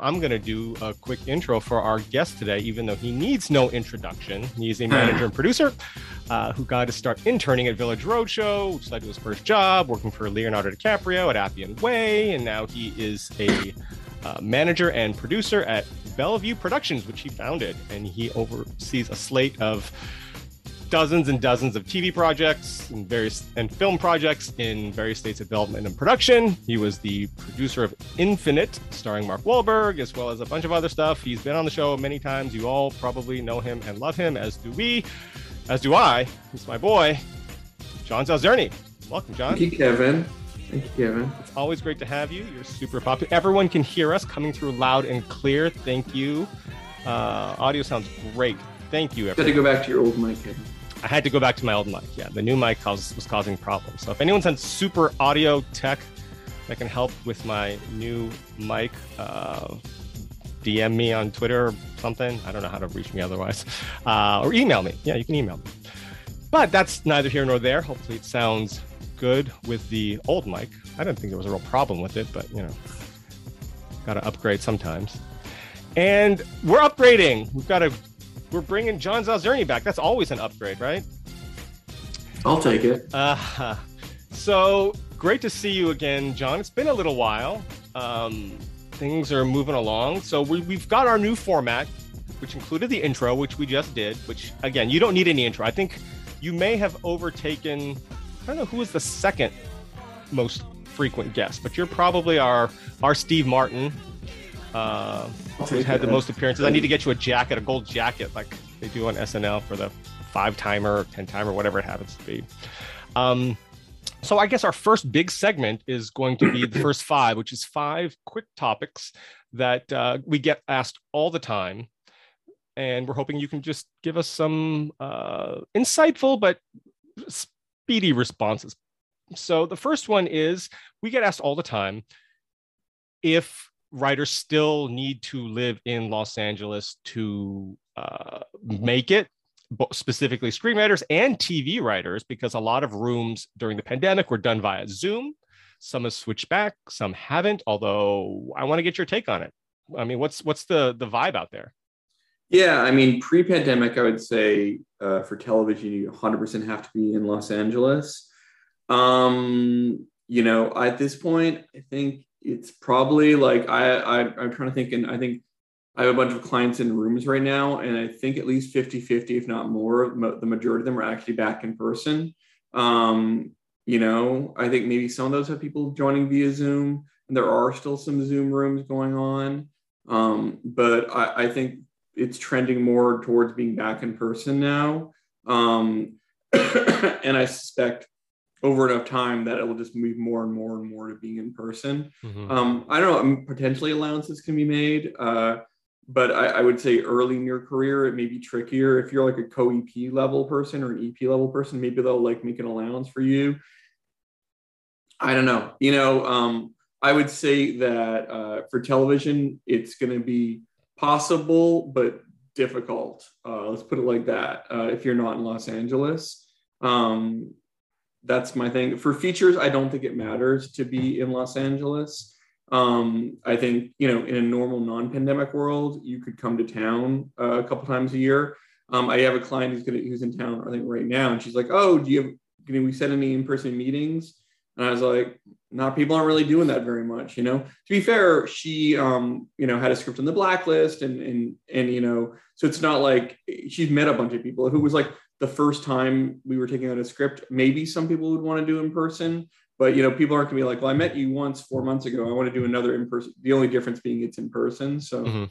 I'm going to do a quick intro for our guest today, even though he needs no introduction. He's a manager and producer uh, who got to start interning at Village Roadshow, which led to his first job working for Leonardo DiCaprio at Appian Way. And now he is a uh, manager and producer at Bellevue Productions, which he founded. And he oversees a slate of dozens and dozens of TV projects and various and film projects in various states of development and production. He was the producer of Infinite, starring Mark Wahlberg, as well as a bunch of other stuff. He's been on the show many times. You all probably know him and love him, as do we, as do I. He's my boy, John Zaozirny. Welcome, John. Thank you, Kevin. Thank you, Kevin. It's always great to have you. You're super popular. Everyone can hear us coming through loud and clear. Thank you. Uh, audio sounds great. Thank you. Everyone. Got to go back to your old mic, Kevin. I had to go back to my old mic. Yeah, the new mic was causing problems. So if anyone's on super audio tech that can help with my new mic, uh, DM me on Twitter or something. I don't know how to reach me otherwise, uh, or email me. Yeah, you can email me. But that's neither here nor there. Hopefully, it sounds good with the old mic. I didn't think there was a real problem with it, but you know, got to upgrade sometimes. And we're upgrading. We've got a we're bringing John Zaozirny back. That's always an upgrade, right? I'll take it. Uh, so great to see you again, John. It's been a little while. Um, things are moving along. So we, we've got our new format, which included the intro, which we just did. Which again, you don't need any intro. I think you may have overtaken. I don't know who was the second most frequent guest, but you're probably our our Steve Martin uh, who's had the most appearances. I need to get you a jacket, a gold jacket, like they do on SNL for the five timer, ten timer, whatever it happens to be. Um, so I guess our first big segment is going to be the first five, which is five quick topics that uh, we get asked all the time, and we're hoping you can just give us some uh, insightful but speedy responses. So the first one is we get asked all the time if writers still need to live in Los Angeles to uh, make it, specifically screenwriters and TV writers, because a lot of rooms during the pandemic were done via Zoom. Some have switched back, some haven't. Although I want to get your take on it. I mean, what's what's the the vibe out there? Yeah, I mean, pre-pandemic, I would say uh, for television, you 100% have to be in Los Angeles. Um, you know, at this point, I think it's probably like I, I I'm trying to think, and I think I have a bunch of clients in rooms right now, and I think at least 50 50, if not more, the majority of them are actually back in person. Um, you know, I think maybe some of those have people joining via Zoom, and there are still some Zoom rooms going on. Um, but I, I think it's trending more towards being back in person now. Um, and I suspect over enough time that it will just move more and more and more to being in person. Mm-hmm. Um, I don't know, um, potentially allowances can be made, uh, but I, I, would say early in your career, it may be trickier. If you're like a co EP level person or an EP level person, maybe they'll like make an allowance for you. I don't know. You know, um, I would say that uh, for television, it's going to be possible, but difficult. Uh, let's put it like that. Uh, if you're not in Los Angeles, um, that's my thing. For features, I don't think it matters to be in Los Angeles. Um, I think you know, in a normal non-pandemic world, you could come to town uh, a couple times a year. Um, I have a client who's gonna who's in town, I think right now, and she's like, "Oh, do you have? Can we set any in-person meetings?" And I was like, "Not people aren't really doing that very much." You know, to be fair, she um, you know had a script on the blacklist, and and and you know, so it's not like she's met a bunch of people who was like, the first time we were taking out a script, maybe some people would want to do in person, but you know, people aren't gonna be like, well, I met you once four months ago. I want to do another in person. The only difference being it's in person. So mm-hmm.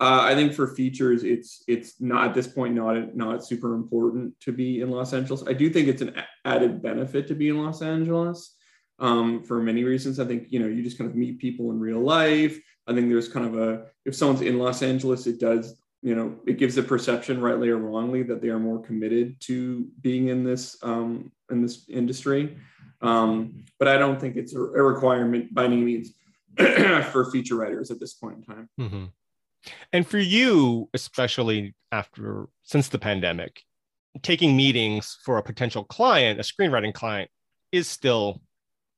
uh, I think for features, it's it's not at this point not not super important to be in Los Angeles. I do think it's an added benefit to be in Los Angeles um, for many reasons. I think you know you just kind of meet people in real life. I think there's kind of a if someone's in Los Angeles, it does you know it gives a perception rightly or wrongly that they are more committed to being in this um, in this industry um, but i don't think it's a, requirement by any means for feature writers at this point in time mm-hmm. and for you especially after since the pandemic taking meetings for a potential client a screenwriting client is still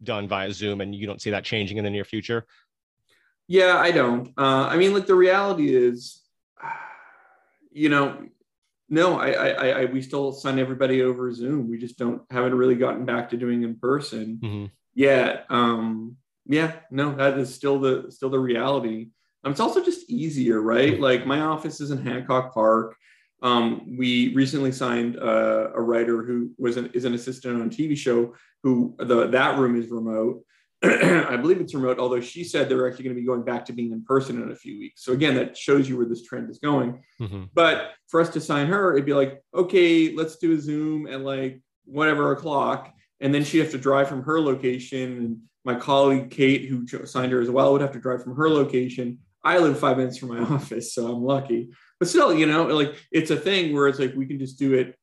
done via zoom and you don't see that changing in the near future Yeah, I don't. Uh, I mean, like the reality is, you know, no, I, I, I, we still sign everybody over Zoom. We just don't haven't really gotten back to doing in person mm-hmm. yet. Um, yeah, no, that is still the still the reality. Um, it's also just easier, right? Mm-hmm. Like my office is in Hancock Park. Um, we recently signed uh, a writer who was an, is an assistant on a TV show who the that room is remote. I believe it's remote, although she said they're actually going to be going back to being in person in a few weeks. So again, that shows you where this trend is going. Mm-hmm. But for us to sign her, it'd be like, okay, let's do a Zoom at like whatever o'clock. And then she'd have to drive from her location. And my colleague Kate, who signed her as well, would have to drive from her location. I live five minutes from my office, so I'm lucky. But still, you know, like it's a thing where it's like we can just do it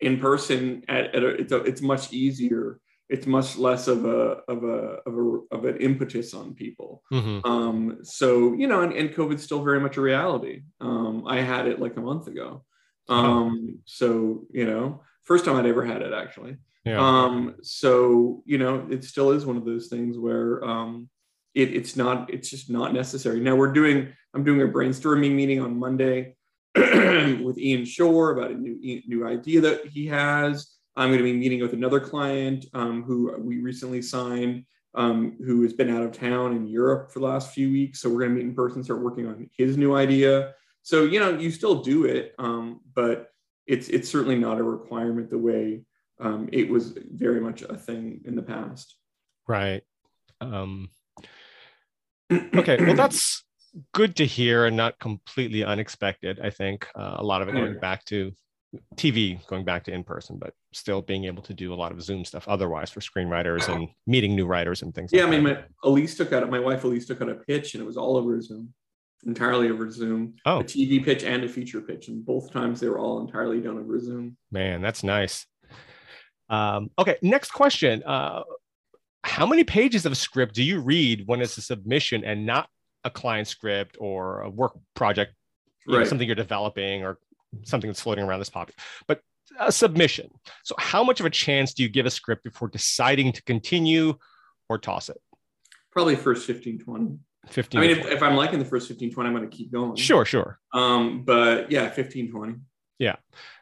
in person at, at a, it's, a, it's much easier it's much less of a of a of a of an impetus on people. Mm-hmm. Um, so you know, and, and COVID's still very much a reality. Um, I had it like a month ago. Um, oh. so you know, first time I'd ever had it actually. Yeah. Um, so you know, it still is one of those things where um, it, it's not it's just not necessary. Now we're doing I'm doing a brainstorming meeting on Monday with Ian Shorr about a new new idea that he has. I'm going to be meeting with another client um, who we recently signed, um, who has been out of town in Europe for the last few weeks. So we're going to meet in person, start working on his new idea. So you know, you still do it, um, but it's it's certainly not a requirement the way um, it was very much a thing in the past. Right. Um, okay. Well, that's good to hear and not completely unexpected. I think uh, a lot of it going back to TV going back to in person, but still being able to do a lot of Zoom stuff otherwise for screenwriters and meeting new writers and things. Yeah, like I mean, my, Elise took out my wife Elise took out a pitch and it was all over Zoom, entirely over Zoom. Oh, a TV pitch and a feature pitch, and both times they were all entirely done over Zoom. Man, that's nice. Um, okay, next question. Uh, how many pages of a script do you read when it's a submission and not a client script or a work project, right. know, something you're developing or something that's floating around this poppy, but a submission. So, how much of a chance do you give a script before deciding to continue or toss it? Probably first 15, 20. 15. I mean, if, if I'm liking the first 15, 20, I'm going to keep going. Sure, sure. Um, but yeah, 15, 20. Yeah.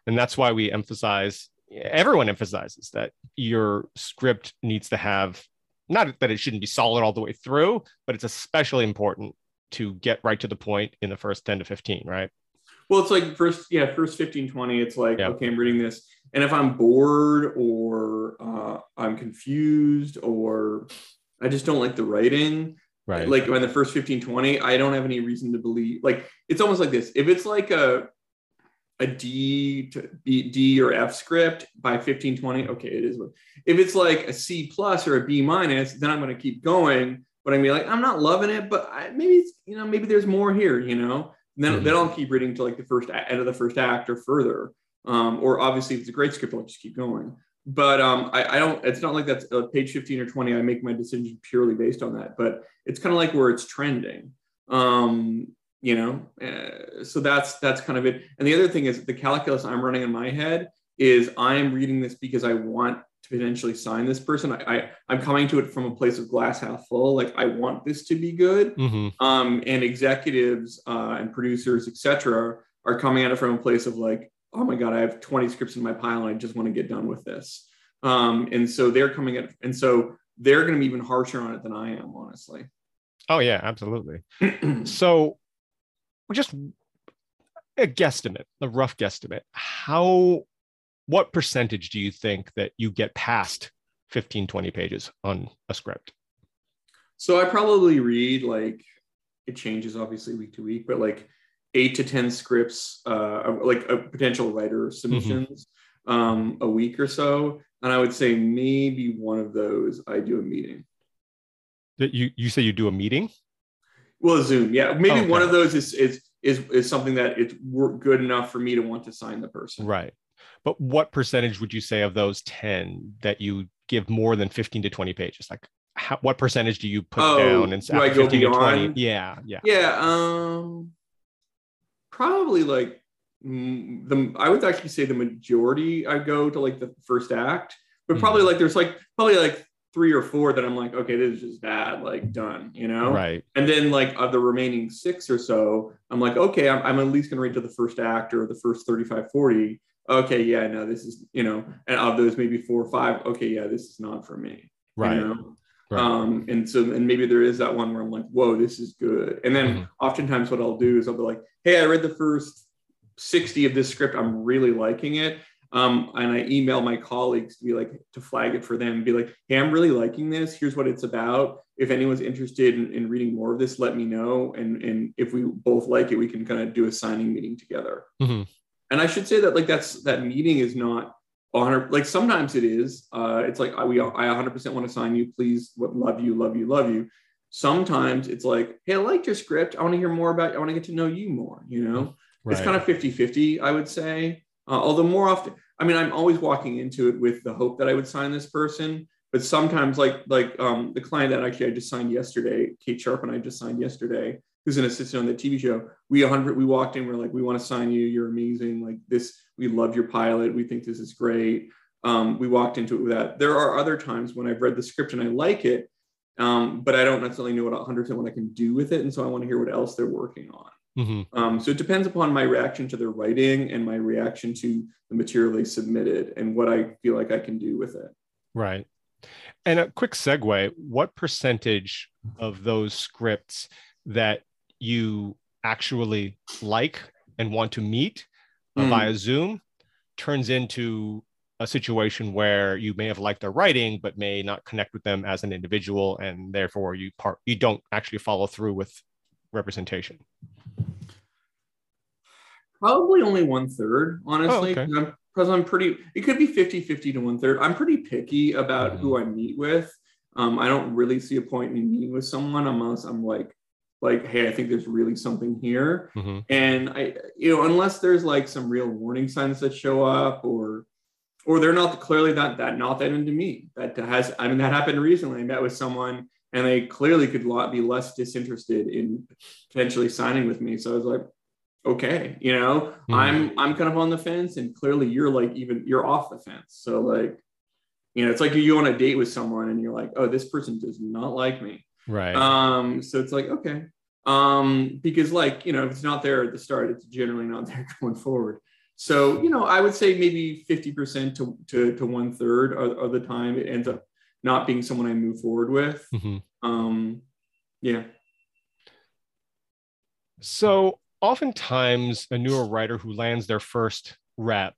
And that's why we emphasize, everyone emphasizes that your script needs to have, not that it shouldn't be solid all the way through, but it's especially important to get right to the point in the first 10 to 15, right? Well, it's like first, yeah, first 15, 20, it's like, okay, I'm reading this. And if I'm bored or uh, I'm confused or I just don't like the writing, right? Like when the first 15, 20, I don't have any reason to believe. Like it's almost like this. If it's like a a D to B, D or F script by 15, 20, okay, it is. If it's like a C plus or a B minus, then I'm going to keep going. But I'm be like, I'm not loving it, but I, maybe it's, you know, maybe there's more here, you know? And then, mm-hmm. then I'll keep reading to like the first end of the first act or further. Um, or obviously, if it's a great script, I'll just keep going. But um, I, I, don't. It's not like that's uh, page 15 or 20. I make my decision purely based on that. But it's kind of like where it's trending. Um, you know, uh, so that's that's kind of it. And the other thing is the calculus I'm running in my head is I'm reading this because I want to potentially sign this person. I, I am coming to it from a place of glass half full. Like I want this to be good. Mm-hmm. Um, and executives uh, and producers, etc., are coming at it from a place of like, oh my god, I have 20 scripts in my pile and I just want to get done with this. Um, and so they're coming at, and so they're going to be even harsher on it than I am, honestly. Oh yeah, absolutely. so just a guesstimate, a rough guesstimate. How what percentage do you think that you get past 15 20 pages on a script? So i probably read like it changes obviously week to week but like eight to ten scripts uh like a potential writer submissions mm-hmm. um a week or so. And i would say maybe one of those i do a meeting. That you you say you do a meeting? Well zoom yeah. Maybe okay. one of those is is is is something that it's good enough for me to want to sign the person. Right but what percentage would you say of those 10 that you give more than 15 to 20 pages like how, what percentage do you put oh, down and do I go beyond? 20 yeah yeah yeah um probably like the i would actually say the majority i go to like the first act but probably mm like there's like probably like three or four that I'm like, okay, this is just bad, like done, you know? Right. And then like of the remaining six or so, I'm like, okay, I'm, I'm at least gonna read to the first act or the first 35, 40. Okay, yeah, no, this is, you know, and of those maybe four or five, okay, yeah, this is not for me. Right. You know? Right. Um, and so, and maybe there is that one where I'm like, whoa, this is good. And then Mhm. oftentimes what I'll do is I'll be like, hey, I read the first 60 of this script. I'm really liking it. Um, and I email my colleagues to be like, to flag it for them, be like, hey, I'm really liking this. Here's what it's about. If anyone's interested in, in reading more of this, let me know. And, and if we both like it, we can kind of do a signing meeting together. Mhm. And I should say that like that's that meeting is not 100 like sometimes it is uh it's like i we i 100% want to sign you please what love you love you love you. Sometimes it's like hey i like your script i want to hear more about i want to get to know you more you know? Right. it's kind of 50 50 i would say. Uh, although more often i mean i'm always walking into it with the hope that i would sign this person but sometimes like like um the client that actually i just signed yesterday kate sharp and i just signed yesterday who's an assistant on the tv show we 100 we walked in we're like we want to sign you you're amazing like this we love your pilot we think this is great um, we walked into it with that there are other times when i've read the script and i like it um, but i don't necessarily know what 100% what i can do with it and so i want to hear what else they're working on Mhm. um, so it depends upon my reaction to their writing and my reaction to the material they submitted and what I feel like I can do with it. Right. And a quick segue what percentage of those scripts that you actually like and want to meet Mm. via Zoom turns into a situation where you may have liked their writing but may not connect with them as an individual and therefore you part you don't actually follow through with representation. Probably only one third, honestly. Oh, okay. 'cause I'm, because I'm pretty, it could be 50 50 to one third. I'm pretty picky about Mhm. who I meet with. Um, I don't really see a point in meeting with someone unless I'm like, like, hey, I think there's really something here. Mhm. and i you know unless there's like some real warning signs that show up or or they're not clearly not that not that into me that has i mean that happened recently i met with someone and they clearly could be less disinterested in potentially signing with me so i was like okay you know Mhm. i'm i'm kind of on the fence and clearly you're like even you're off the fence so like you know it's like you go on a date with someone and you're like oh this person does not like me Right. um, so it's like, okay. Um, because like, you know, if it's not there at the start, it's generally not there going forward. So, you know, I would say maybe 50% to, to, to one third of, the time it ends up not being someone I move forward with. Mhm. Um, yeah. So oftentimes, a newer writer who lands their first rep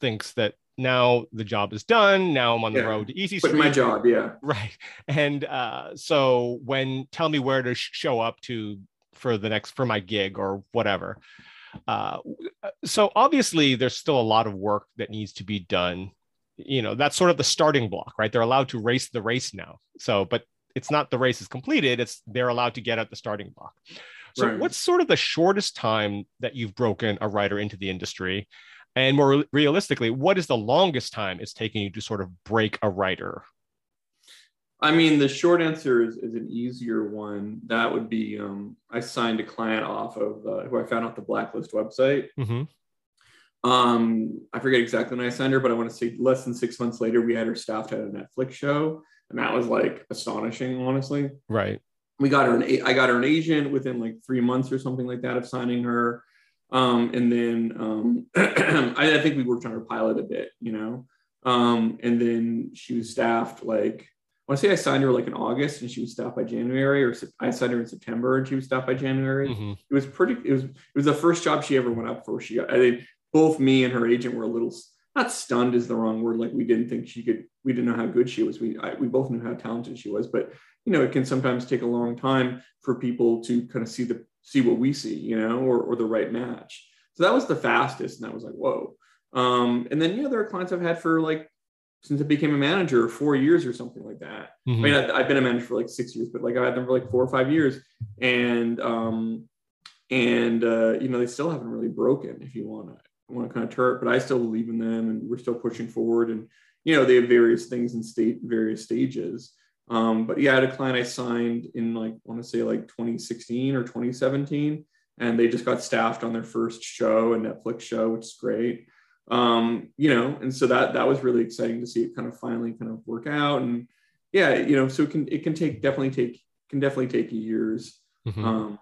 thinks that now the job is done. Now I'm on the Yeah. road to Easy But Street. my job, yeah. right? And uh, so when tell me where to sh- show up to for the next for my gig or whatever. Uh, so obviously, there's still a lot of work that needs to be done. You know, that's sort of the starting block, right? They're allowed to race the race now. So, but it's not the race is completed; it's they're allowed to get at the starting block. So, Right. what's sort of the shortest time that you've broken a writer into the industry? And more realistically, what is the longest time it's taking you to sort of break a writer? I mean, the short answer is, is an easier one. That would be um, I signed a client off of uh, who I found off the Blacklist website. Mm-hmm. Um, I forget exactly when I signed her, but I want to say less than six months later, we had her staffed at a Netflix show, and that was like astonishing, honestly. Right. We got her an I got her an agent within like three months or something like that of signing her, um, and then um, I, I think we worked on her pilot a bit, you know, um, and then she was staffed like I want to say I signed her like in August, and she was staffed by January, or I signed her in September, and she was staffed by January. Mhm. it was pretty it was it was the first job she ever went up for. She got i think both me and her agent were a little not stunned is the wrong word like we didn't think she could we didn't know how good she was. We I, we both knew how talented she was but you know it can sometimes take a long time for people to kind of see the see what we see you know or, or the right match so that was the fastest and that was like whoa um and then you know there are clients i've had for like since i became a manager four years or something like that I Mhm. mean, I, I've been a manager for like six years, but like I've had them for like four or five years, and um, and uh, you know they still haven't really broken. If you want to want to kind of turn, but I still believe in them, and we're still pushing forward. And you know they have various things in state various stages. Um, but yeah, I had a client I signed in like I want to say like 2016 or 2017, and they just got staffed on their first show, a Netflix show, which is great. Um, you know, and so that that was really exciting to see it kind of finally kind of work out and yeah, you know, so it can it can take definitely take can definitely take years. Mhm. Um,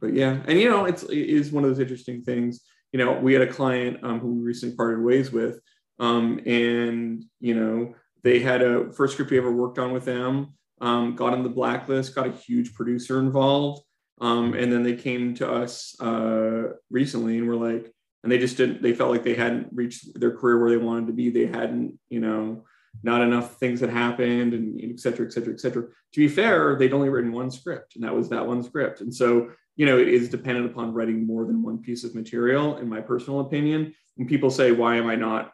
but yeah, and you know, it's it is one of those interesting things. You know, we had a client um, who we recently parted ways with, um, and you know, they had a first group we ever worked on with them. Um, got on the blacklist, got a huge producer involved, um, and then they came to us uh, recently and were like, and they just didn't. They felt like they hadn't reached their career where they wanted to be. They hadn't, you know, not enough things had happened, and et cetera, et cetera, et cetera. To be fair, they'd only written one script, and that was that one script. And so, you know, it is dependent upon writing more than one piece of material, in my personal opinion. When people say, "Why am I not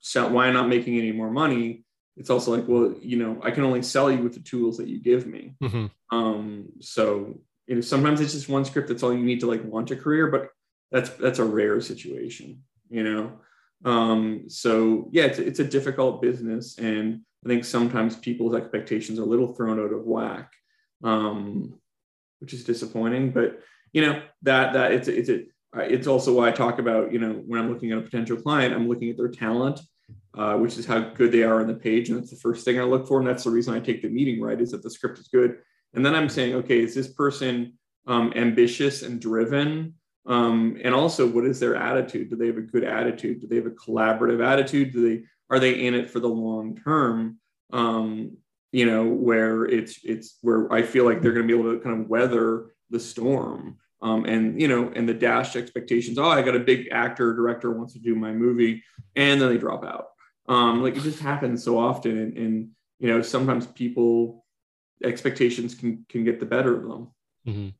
sell? Why am not making any more money?" It's also like, well, you know, I can only sell you with the tools that you give me. Mhm. Um, so you know, sometimes it's just one script that's all you need to like launch a career, but that's that's a rare situation, you know. Um, so yeah, it's it's a difficult business, and I think sometimes people's expectations are a little thrown out of whack, um, which is disappointing. But you know that that it's it's a it's also why I talk about you know when I'm looking at a potential client, I'm looking at their talent, uh, which is how good they are on the page, and that's the first thing I look for, and that's the reason I take the meeting. Right, is that the script is good, and then I'm saying, okay, is this person um, ambitious and driven? Um, and also, what is their attitude? Do they have a good attitude? Do they have a collaborative attitude? Do they are they in it for the long term? Um, you know, where it's it's where I feel like they're going to be able to kind of weather the storm. Um, and you know, and the dashed expectations. Oh, I got a big actor, director wants to do my movie, and then they drop out. Um, like it just happens so often, and, and you know, sometimes people expectations can can get the better of them. Mhm.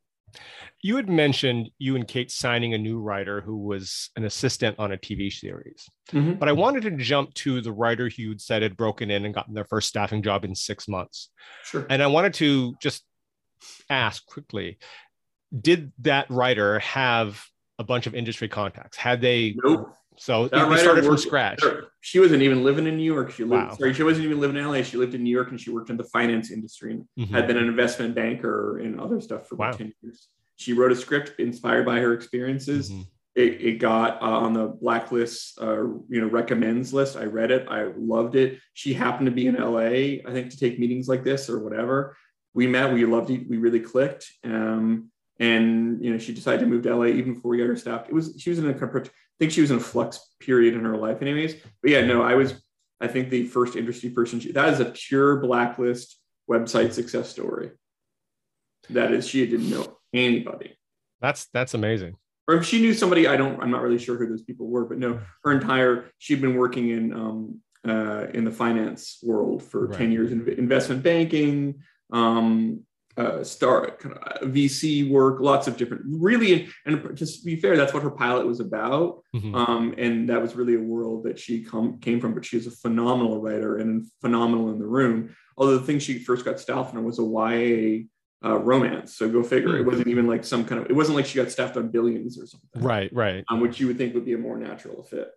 You had mentioned you and Kate signing a new writer who was an assistant on a TV series. Mhm. But I wanted to jump to the writer who you'd said had broken in and gotten their first staffing job in six months. Sure. And I wanted to just ask quickly Did that writer have a bunch of industry contacts? Had they? Nope. So That they started from scratch. She wasn't even living in New York. She lived, Wow. sorry, she wasn't even living in LA. She lived in New York and she worked in the finance industry and Mhm. had been an investment banker and other stuff for about Wow. 10 years. She wrote a script inspired by her experiences. Mhm. It, it got uh, on the blacklist, uh, you know, recommends list. I read it. I loved it. She happened to be in LA, I think, to take meetings like this or whatever. We met. We loved it. We really clicked. Um, and you know, she decided to move to LA even before we got her staffed. It was she was in a I think she was in a flux period in her life, anyways. But yeah, no, I was. I think the first industry person. She, that is a pure blacklist website success story. That is, she didn't know anybody That's that's amazing. or if she knew somebody, I don't, I'm not really sure who those people were, but no, her entire, she'd been working in, um, uh, in the finance world for Right. 10 years in investment banking, um, uh, start kind of VC work, lots of different, really, and just to be fair, that's what her pilot was about. Mhm. Um, and that was really a world that she come, came from, but she was a phenomenal writer and phenomenal in the room. Although the thing she first got staffed on was a YA uh, romance. So go figure. It Hmm. wasn't even like some kind of, it wasn't like she got staffed on billions or something Right, right. um, which you would think would be a more natural fit.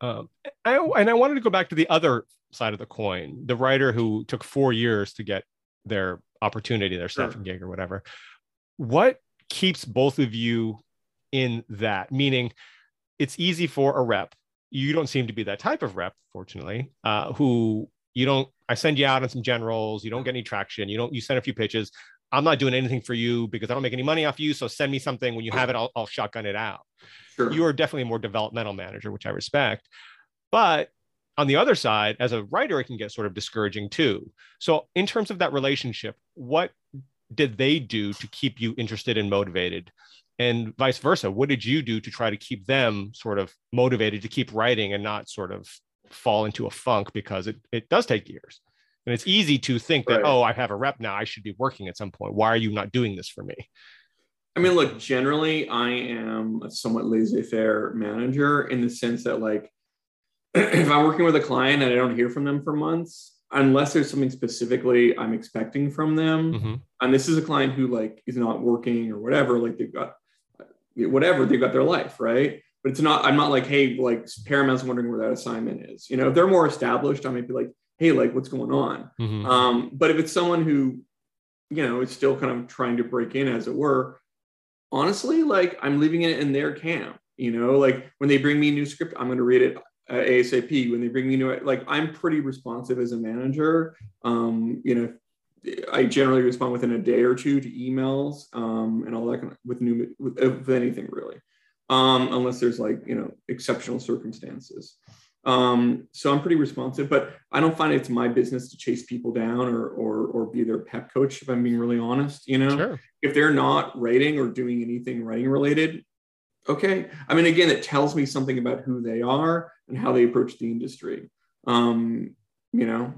Um, I, and I wanted to go back to the other side of the coin, the writer who took four years to get their opportunity, their Sure. staffing gig or whatever. What keeps both of you in that? Meaning, it's easy for a rep. You don't seem to be that type of rep, fortunately, uh, who you don't. I send you out on some generals. You don't get any traction. You don't. You send a few pitches. I'm not doing anything for you because I don't make any money off you. So send me something. When you have it, I'll, I'll shotgun it out Sure. you are definitely a more developmental manager, which I respect. But on the other side, as a writer, it can get sort of discouraging too. So, in terms of that relationship, what did they do to keep you interested and motivated? And vice versa, what did you do to try to keep them sort of motivated to keep writing and not sort of fall into a funk because it, it does take years? And it's easy to think that, Right. oh, I have a rep now. I should be working at some point. Why are you not doing this for me? I mean, look, generally, I am a somewhat laissez faire manager in the sense that, like, if I'm working with a client and I don't hear from them for months, unless there's something specifically I'm expecting from them, Mhm. and this is a client who, like, is not working or whatever, like, they've got whatever, they've got their life, right? But it's not, I'm not like, hey, like, Paramount's wondering where that assignment is. You know, if they're more established, I might be like, hey, like, what's going on? Mhm. Um, but if it's someone who, you know, is still kind of trying to break in, as it were, honestly, like I'm leaving it in their camp. You know, like when they bring me a new script, I'm going to read it. Uh, ASAP when they bring me new. Like I'm pretty responsive as a manager. Um, you know, I generally respond within a day or two to emails um, and all that kind of, with new with, with anything really, um, unless there's like you know exceptional circumstances. Um, so I'm pretty responsive, but I don't find it's my business to chase people down or or or be their pep coach. If I'm being really honest, you know, Sure. if they're not writing or doing anything writing related, okay. I mean, again, it tells me something about who they are and how they approach the industry. Um, you know,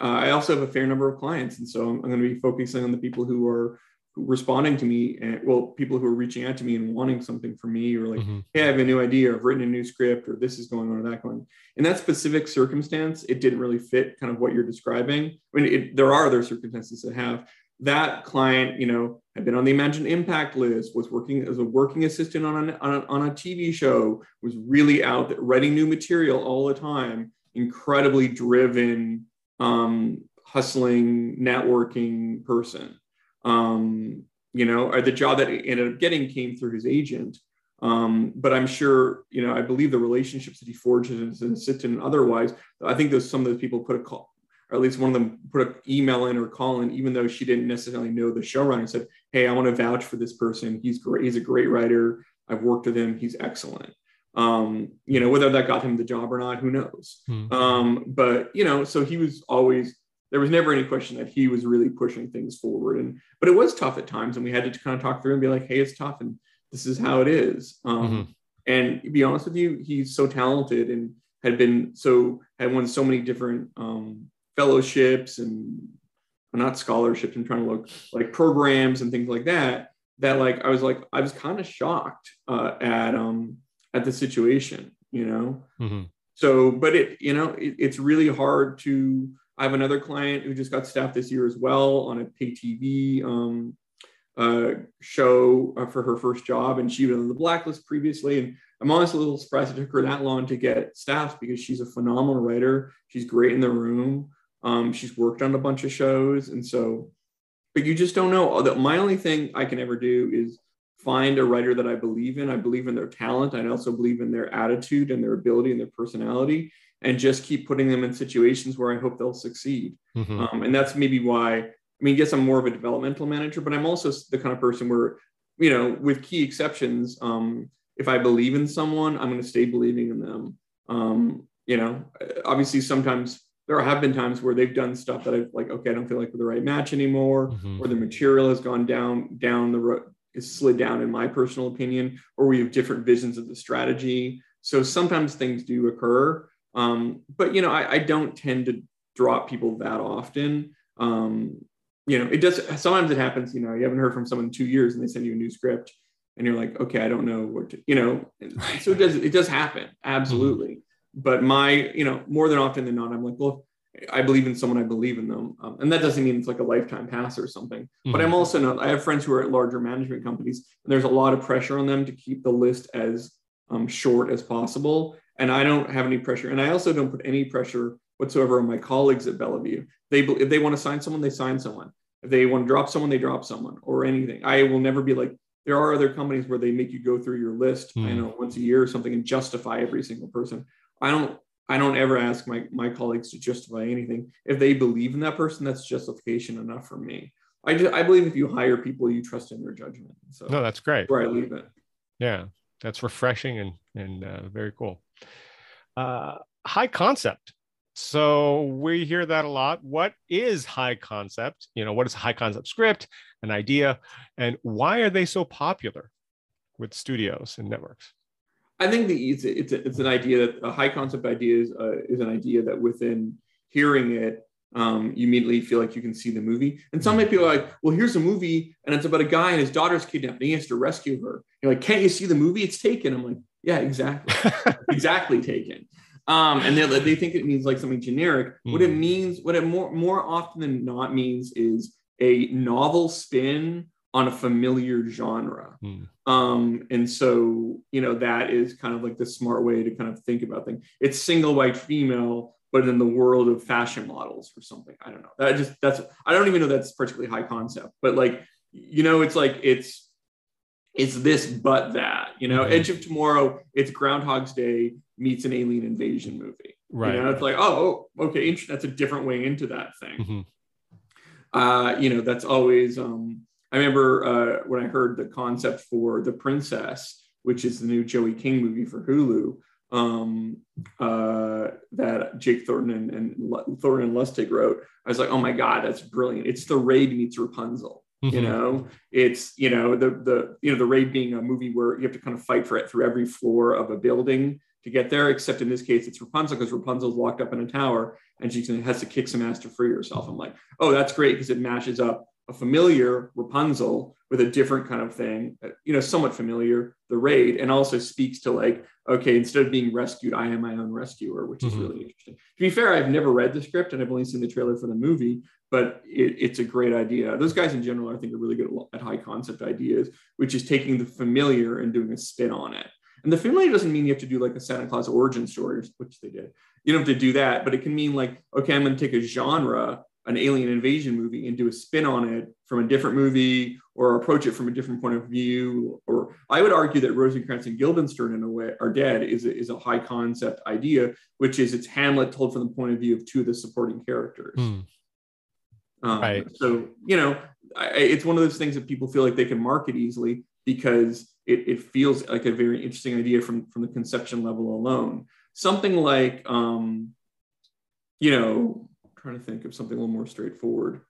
uh, I also have a fair number of clients, and so I'm, I'm going to be focusing on the people who are responding to me, and well, people who are reaching out to me and wanting something from me, or like, Mhm. hey, I have a new idea, I've written a new script, or this is going on, or that going. In that specific circumstance, it didn't really fit kind of what you're describing. I mean, it, there are other circumstances that have that client, you know, had been on the Imagine Impact list, was working as a working assistant on a, on a, on a TV show, was really out there writing new material all the time, incredibly driven, um, hustling, networking person. Um, you know, or the job that he ended up getting came through his agent. Um, but I'm sure, you know, I believe the relationships that he forges as an assistant and otherwise, I think those some of those people put a call, or at least one of them put an email in or call in, even though she didn't necessarily know the showrunner, said, "Hey, I want to vouch for this person. He's great. He's a great writer. I've worked with him. He's excellent." Um, you know, whether that got him the job or not, who knows? Mhm. Um, but you know, so he was always there was never any question that he was really pushing things forward. And but it was tough at times, and we had to kind of talk through and be like, "Hey, it's tough, and this is how it is." Um, And to be honest with you, he's so talented and had been so had won so many different um, fellowships and well, not scholarships. I'm trying to look like programs and things like that. That like I was like I was kind of shocked uh, at um at the situation, you know Mhm. so but it you know it, it's really hard to i have another client who just got staffed this year as well on a pay tv um, uh, show uh, for her first job and she was on the blacklist previously and i'm honestly a little surprised it took her that long to get staffed because she's a phenomenal writer she's great in the room um, she's worked on a bunch of shows and so but you just don't know my only thing i can ever do is find a writer that I believe in. I believe in their talent. I also believe in their attitude and their ability and their personality, and just keep putting them in situations where I hope they'll succeed. Mhm. Um, and that's maybe why. I mean, yes, I'm more of a developmental manager, but I'm also the kind of person where, you know, with key exceptions, um, if I believe in someone, I'm going to stay believing in them. Um, you know, obviously, sometimes there have been times where they've done stuff that I've like, okay, I don't feel like we're the right match anymore Mhm. or the material has gone down down the road is slid down in my personal opinion or we have different visions of the strategy. So sometimes things do occur um, but you know I, I don't tend to drop people that often. Um, you know it does sometimes it happens you know you haven't heard from someone in two years and they send you a new script and you're like okay i don't know what to you know so it does it does happen absolutely but my you know more than often than not i'm like well I believe in someone, I believe in them. Um, and that doesn't mean it's like a lifetime pass or something. But I'm also not, I have friends who are at larger management companies, and there's a lot of pressure on them to keep the list as um, short as possible. And I don't have any pressure. And I also don't put any pressure whatsoever on my colleagues at Bellevue. They, if they want to sign someone, they sign someone. If they want to drop someone, they drop someone or anything. I will never be like, there are other companies where they make you go through your list, I Hmm. know once a year or something and justify every single person. I don't I don't ever ask my, my colleagues to justify anything. If they believe in that person, that's justification enough for me. I just, I believe if you hire people, you trust in their judgment. So no, that's great. where I leave it. Yeah, that's refreshing and and uh, very cool. Uh, high concept. So we hear that a lot. What is high concept? You know, what is a high concept script, an idea, and why are they so popular with studios and networks? I think the it's it's, it's an idea that a high concept idea is uh, is an idea that within hearing it, um, you immediately feel like you can see the movie. And some people are like, well, here's a movie, and it's about a guy and his daughter's kidnapped, and he has to rescue her. You're like, can't you see the movie? It's taken. I'm like, yeah, exactly, exactly taken. Um, and they they think it means like something generic. What it Mm. means, what it more more often than not means, is a novel spin on a familiar genre. Hmm. Um, and so, you know, that is kind of like the smart way to kind of think about things. It's single white female, but in the world of fashion models or something. I don't know. That just that's I don't even know that's particularly high concept, but like, you know, it's like it's it's this but that, you know, Mhm. Edge of Tomorrow, it's Groundhog's Day meets an alien invasion movie. Right. You know, it's like, oh, okay, that's a different way into that thing. Mm-hmm. Uh, you know, that's always. Um, I remember uh, when I heard the concept for The Princess, which is the new Joey King movie for Hulu, um, uh, that Jake Thornton and, and Thornton and Lustig wrote. I was like, oh my god, that's brilliant! It's the raid meets Rapunzel. Mm-hmm. You know, it's you know the the you know the raid being a movie where you have to kind of fight for it through every floor of a building to get there. Except in this case, it's Rapunzel because Rapunzel's locked up in a tower and she has to kick some ass to free herself. I'm like, oh, that's great because it mashes up a familiar Rapunzel with a different kind of thing, you know, somewhat familiar, the raid, and also speaks to like, okay, instead of being rescued, I am my own rescuer, which is mm-hmm. really interesting. To be fair, I've never read the script and I've only seen the trailer for the movie, but it, it's a great idea. Those guys in general, I think, are really good at high concept ideas, which is taking the familiar and doing a spin on it. And the familiar doesn't mean you have to do like a Santa Claus origin story, which they did. You don't have to do that, but it can mean like, okay, I'm going to take a genre an alien invasion movie and do a spin on it from a different movie or approach it from a different point of view. Or I would argue that Rosencrantz and Guildenstern, in a way, are dead is a, is a high concept idea, which is it's Hamlet told from the point of view of two of the supporting characters. Mm. Um, right. So, you know, I, it's one of those things that people feel like they can market easily because it, it feels like a very interesting idea from, from the conception level alone. Something like, um, you know, trying to think of something a little more straightforward.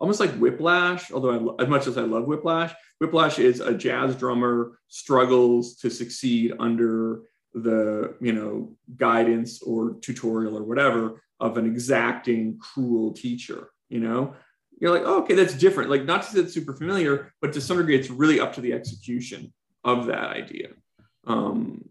Almost like Whiplash, although I, as much as I love Whiplash, Whiplash is a jazz drummer struggles to succeed under the you know guidance or tutorial or whatever of an exacting, cruel teacher. You know, you're like, oh, okay, that's different. Like not to say it's super familiar, but to some degree, it's really up to the execution of that idea. Um,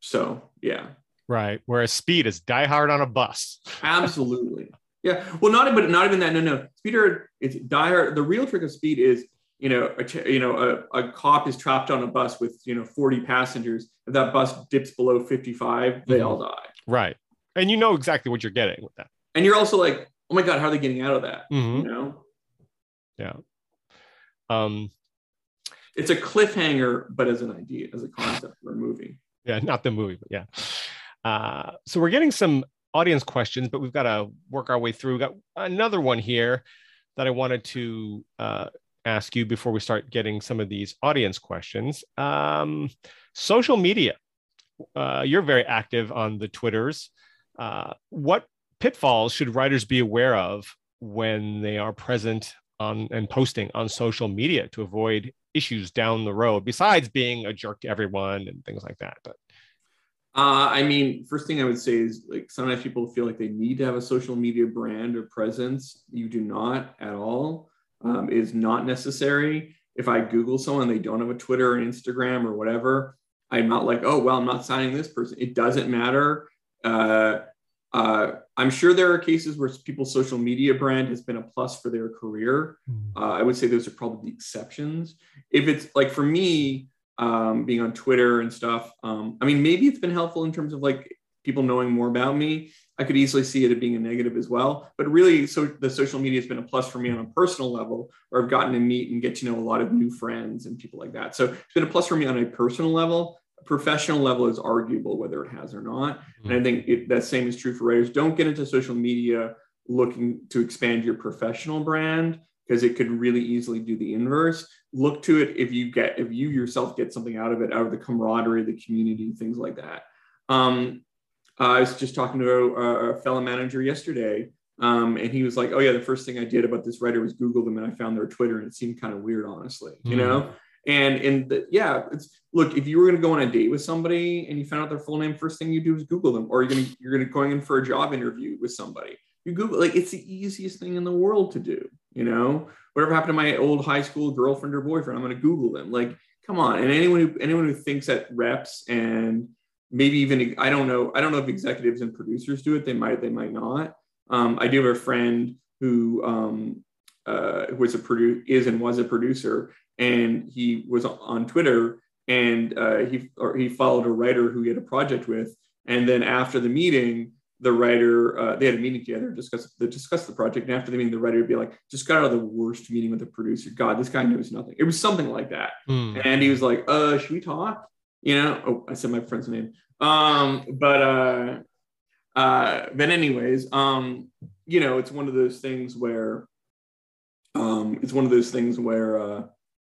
so yeah. Right. Whereas speed is die hard on a bus. Absolutely. Yeah. Well, not but not even that. No, no. Speeder, it's dire. The real trick of speed is, you know, a, you know, a, a cop is trapped on a bus with, you know, 40 passengers. If that bus dips below 55, they mm-hmm. all die. Right. And you know exactly what you're getting with that. And you're also like, oh my God, how are they getting out of that? Mm-hmm. You know? Yeah. Um, it's a cliffhanger, but as an idea, as a concept for a movie. Yeah, not the movie, but yeah. Uh, so we're getting some audience questions, but we've got to work our way through. We've got another one here that I wanted to uh, ask you before we start getting some of these audience questions. Um, social media. Uh, you're very active on the Twitters. Uh, what pitfalls should writers be aware of when they are present on and posting on social media to avoid issues down the road, besides being a jerk to everyone and things like that? But uh, I mean, first thing I would say is like sometimes people feel like they need to have a social media brand or presence. You do not at all. Um, is not necessary. If I Google someone, they don't have a Twitter or Instagram or whatever. I'm not like, oh well, I'm not signing this person. It doesn't matter. Uh, uh, I'm sure there are cases where people's social media brand has been a plus for their career. Hmm. Uh, I would say those are probably the exceptions. If it's like for me, um, being on Twitter and stuff. Um, I mean, maybe it's been helpful in terms of like people knowing more about me. I could easily see it being a negative as well. But really, so the social media has been a plus for me on a personal level, where I've gotten to meet and get to know a lot of new friends and people like that. So it's been a plus for me on a personal level. A professional level is arguable whether it has or not. Mm-hmm. And I think it, that same is true for writers. Don't get into social media looking to expand your professional brand because it could really easily do the inverse. Look to it if you get if you yourself get something out of it, out of the camaraderie, the community, things like that. Um, I was just talking to a, a fellow manager yesterday, um, and he was like, "Oh yeah, the first thing I did about this writer was Google them, and I found their Twitter, and it seemed kind of weird, honestly, mm. you hmm. know." And in the, yeah, it's look if you were going to go on a date with somebody and you found out their full name, first thing you do is Google them, or you're going to you're going to going in for a job interview with somebody. You Google like it's the easiest thing in the world to do you know? Whatever happened to my old high school girlfriend or boyfriend i'm going to google them. Like come on. And anyone who anyone who thinks that reps and maybe even i don't know i don't know if executives and producers do it. They might they might not. Um, i do have a friend who um, uh, was a produ- is and was a producer and he was on twitter and uh, he or he followed a writer who he had a project with. And then after the meeting the writer uh, they had a meeting together discuss they discuss the project. And after the meeting the writer would be like just got out of the worst meeting with the producer. God this guy knows nothing. It was something like that. Mm. and he was like uh should we talk? You know? Oh i said my friend's name. Um, but uh, uh, but anyways, um, you know, it's one of those things where, um, it's one of those things where, uh,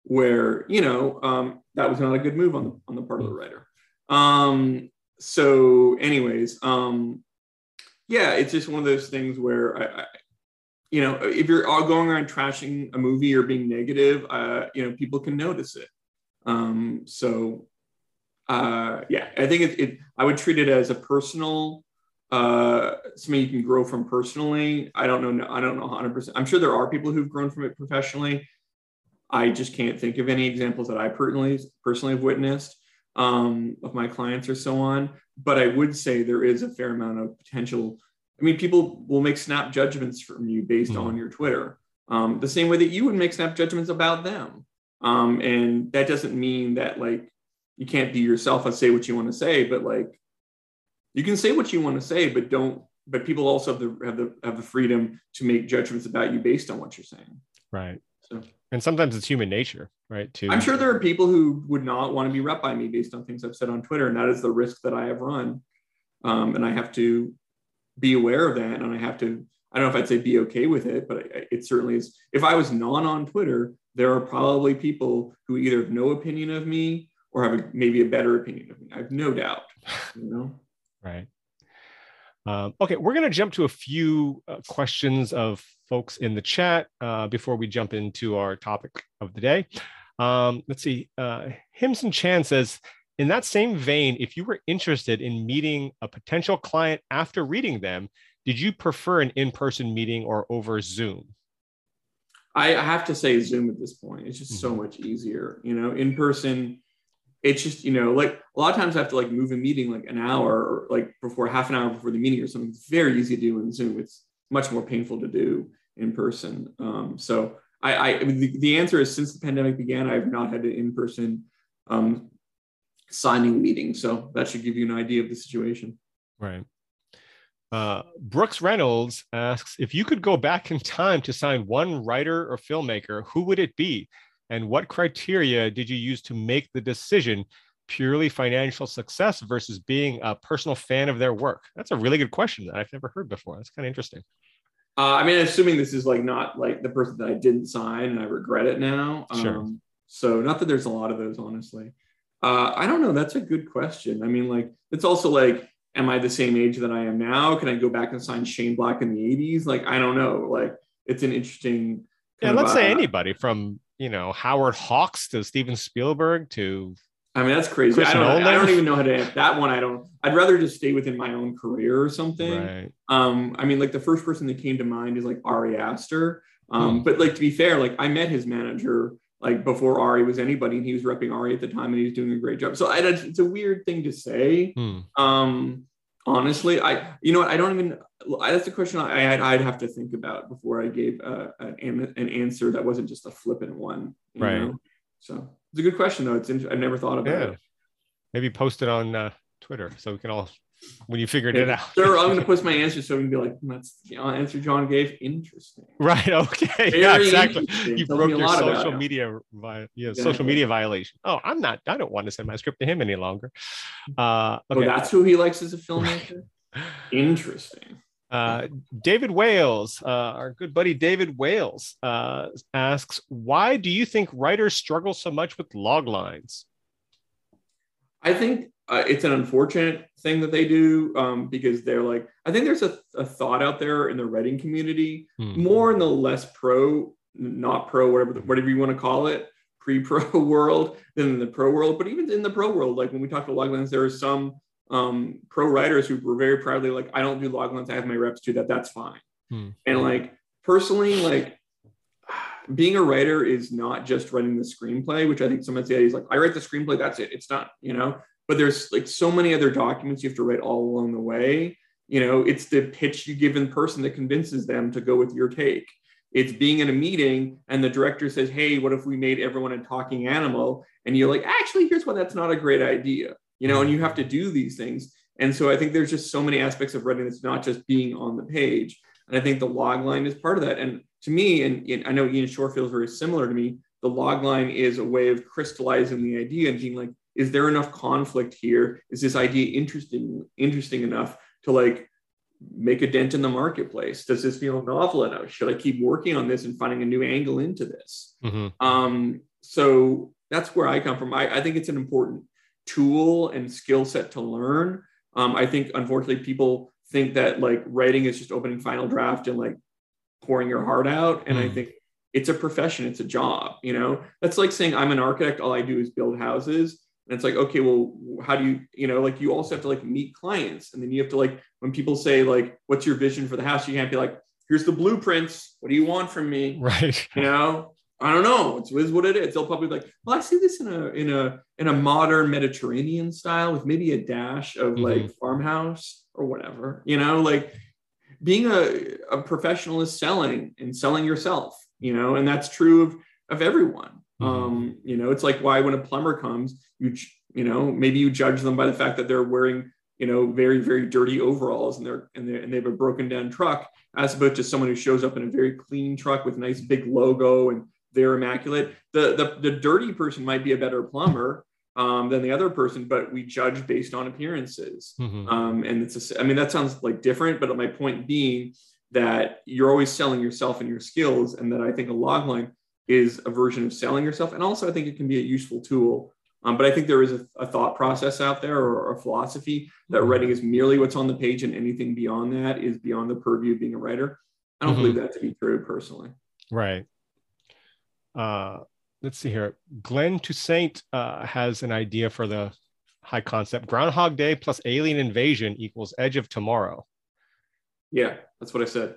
where you know, um, that was not a good move on the on the part of the writer. Um, so, anyways, um, yeah, it's just one of those things where I, I you know, if you're all going around trashing a movie or being negative, uh, you know, people can notice it. Um, so, uh, yeah, I think it, it, I would treat it as a personal, uh, something you can grow from personally. I don't know. I don't know 100%. I'm sure there are people who've grown from it professionally. I just can't think of any examples that I personally, personally have witnessed um, of my clients or so on. But I would say there is a fair amount of potential I mean, people will make snap judgments from you based mm. on your Twitter, um, the same way that you would make snap judgments about them. Um, and that doesn't mean that like you can't be yourself and say what you want to say, but like you can say what you want to say, but don't. But people also have the have the have the freedom to make judgments about you based on what you're saying. Right. So. And sometimes it's human nature, right? Too. I'm sure there are people who would not want to be rep by me based on things I've said on Twitter, and that is the risk that I have run. Um, and I have to be aware of that and i have to i don't know if i'd say be okay with it but it certainly is if i was non on twitter there are probably people who either have no opinion of me or have a, maybe a better opinion of me i have no doubt you know right um, okay we're going to jump to a few uh, questions of folks in the chat uh, before we jump into our topic of the day um, let's see uh, himson chan says in that same vein, if you were interested in meeting a potential client after reading them, did you prefer an in person meeting or over Zoom? I have to say Zoom at this point. It's just mm-hmm. so much easier. You know, in person, it's just, you know, like a lot of times I have to like move a meeting like an hour or like before half an hour before the meeting or something. It's very easy to do in Zoom. It's much more painful to do in person. Um, so I, I, the, the, answer is since the pandemic began, I've not had an in person um, signing meeting. So that should give you an idea of the situation. Right. Uh, Brooks Reynolds asks if you could go back in time to sign one writer or filmmaker, who would it be? And what criteria did you use to make the decision? Purely financial success versus being a personal fan of their work? That's a really good question that I've never heard before. That's kind of interesting. Uh, I mean, assuming this is like not like the person that I didn't sign and I regret it now. Sure. Um, so, not that there's a lot of those, honestly. Uh, I don't know. That's a good question. I mean, like, it's also like, am I the same age that I am now? Can I go back and sign Shane Black in the 80s? Like, I don't know. Like, it's an interesting. Yeah, let's of, say uh, anybody from, you know, Howard Hawks to Steven Spielberg to. I mean, that's crazy. I don't, I don't, even know how to answer that one. I don't. I'd rather just stay within my own career or something. Right. Um, I mean, like the first person that came to mind is like Ari Aster. Um, hmm. But like to be fair, like I met his manager like before Ari was anybody, and he was repping Ari at the time, and he was doing a great job. So I, it's a weird thing to say. Hmm. Um, honestly, I you know what I don't even. That's a question I, I'd, I'd have to think about before I gave uh, an, an answer that wasn't just a flippant one. right. Know? So it's a good question though. It's I've never thought about yeah. it. Maybe post it on uh, Twitter so we can all when you figured yeah. it out. Sure, I'm going to post my answer so we can be like, that's the answer John gave. Interesting. Right. Okay. Very yeah, exactly. You Tell broke your social media, vi- yeah, exactly. social media violation. Oh, I'm not, I don't want to send my script to him any longer. Uh, okay. Oh, that's who he likes as a filmmaker? Interesting. Uh, David Wales, uh, our good buddy David Wales, uh, asks, why do you think writers struggle so much with log lines? I think uh, it's an unfortunate thing that they do um, because they're like i think there's a, a, thought out there in the writing community hmm. more in the less pro not pro whatever whatever you want to call it pre-pro world than in the pro world but even in the pro world like when we talk to loglines there are some um, pro writers who were very proudly like i don't do loglines i have my reps do that that's fine. Hmm. and like personally like being a writer is not just writing the screenplay, which I think someone say is like, I write the screenplay, that's it. It's not, you know, but there's like so many other documents you have to write all along the way. You know it's the pitch you give in person that convinces them to go with your take. It's being in a meeting and the director says hey what if we made everyone a talking animal? And you're like actually here's why that's not a great idea you know and you have to do these things and so i think there's just so many aspects of writing that's not just being on the page and i think the log line is part of that and to me and, and i know Ian Shorr feels very similar to me the log line is a way of crystallizing the idea and being like is there enough conflict here? Is this idea interesting interesting enough to like make a dent in the marketplace? Does this feel novel enough? Should I keep working on this and finding a new angle into this? Mm-hmm. Um, so that's where I come from. I, I think it's an important tool and skill set to learn. Um, I think unfortunately people think that like writing is just opening final draft and like pouring your heart out. And mm. I think it's a profession, it's a job, you know. That's like saying I'm an architect, all I do is build houses. And it's like, okay, well, how do you, you know, like you also have to like meet clients. And then you have to like, when people say, like, what's your vision for the house? You can't be like, here's the blueprints. What do you want from me? Right. You know, I don't know. It's, it's what it is. They'll probably be like, well, I see this in a in a in a modern Mediterranean style with maybe a dash of mm-hmm. like farmhouse or whatever. You know, like being a, a professional is selling and selling yourself, you know, and that's true of, of everyone. Mm-hmm. Um, you know, it's like why when a plumber comes, you you know, maybe you judge them by the fact that they're wearing, you know, very, very dirty overalls and they're and they and they have a broken down truck, as opposed to someone who shows up in a very clean truck with a nice big logo and they're immaculate. The, the the dirty person might be a better plumber, um, than the other person, but we judge based on appearances. Mm-hmm. Um, and it's, a, I mean, that sounds like different, but my point being that you're always selling yourself and your skills, and that I think a logline is a version of selling yourself. And also, I think it can be a useful tool. Um, but I think there is a, a, thought process out there or, a philosophy that mm-hmm. writing is merely what's on the page, and anything beyond that is beyond the purview of being a writer. I don't mm-hmm. believe that to be true personally. Right. Uh, let's see here. Glenn Toussaint uh, has an idea for the high concept. Groundhog Day plus alien invasion equals Edge of Tomorrow. Yeah, that's what I said.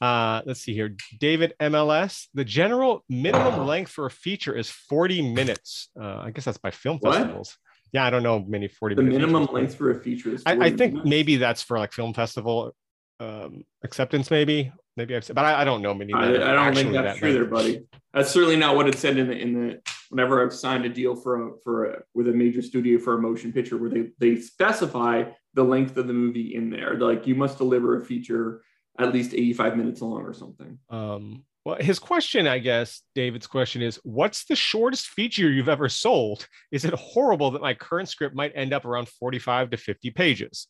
Uh, let's see here. David MLS. The general minimum length for a feature is 40 minutes. Uh, I guess that's by film what? festivals. Yeah, I don't know many 40 the minimum features. length for a feature is I, I, think minutes? maybe that's for like film festival um, acceptance, maybe. Maybe I've said, but I, I don't know many. I, I don't think that's that true, there, buddy. That's certainly not what it said in the in the. Whenever I've signed a deal for a, for a, with a major studio for a motion picture, where they they specify the length of the movie in there, like you must deliver a feature at least eighty five minutes long or something. Um. Well, his question, I guess, David's question is, what's the shortest feature you've ever sold? Is it horrible that my current script might end up around 45 to 50 pages?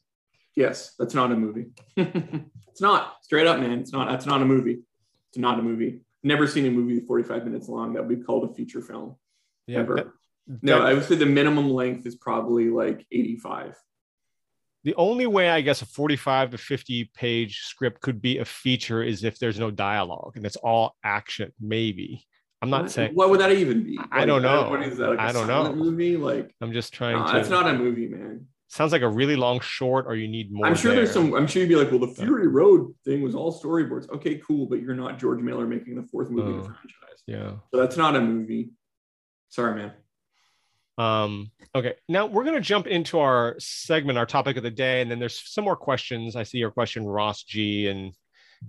Yes, that's not a movie. it's not straight up, man. It's not. That's not a movie. It's not a movie. Never seen a movie 45 minutes long that would be called a feature film. Yeah, ever. That, no, I would say the minimum length is probably like 85. The only way I guess a 45 to 50 page script could be a feature is if there's no dialogue and it's all action, maybe. I'm not what, saying what would that even be? I don't know. What is that? Like I don't know. Movie like I'm just trying no, to. That's not a movie, man sounds like a really long short or you need more i'm sure there. there's some i'm sure you'd be like well the fury road thing was all storyboards. Okay cool but you're not george miller making the fourth movie oh, in the franchise. yeah. So that's not a movie. Sorry man. Um okay now we're going to jump into our segment our topic of the day and then there's some more questions. I see your question ross g and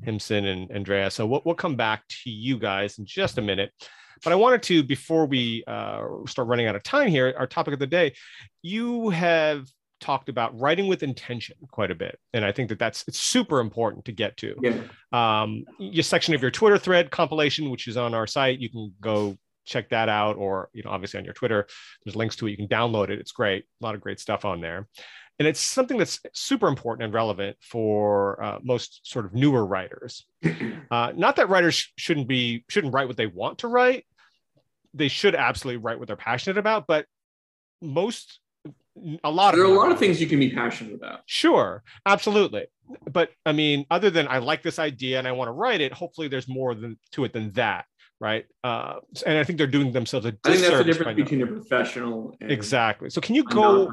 himson and andrea. So we'll, we'll come back to you guys in just a minute. But I wanted to, before we uh, start running out of time here, our topic of the day, you have talked about writing with intention quite a bit and i think that that's it's super important to get to. Yeah. um your section of your twitter thread compilation which is on our site you can go check that out or you know obviously on your twitter there's links to it you can download it it's great a lot of great stuff on there. And it's something that's super important and relevant for uh, most sort of newer writers. Uh, not that writers shouldn't be shouldn't write what they want to write. They should absolutely write what they're passionate about but most a lot there are a lot of things you can be passionate about. Sure absolutely. But i mean other than i like this idea and i want to write it hopefully there's more than, to it than that right? Uh, and i think they're doing themselves a i think that's the difference between a professional exactly. So can you go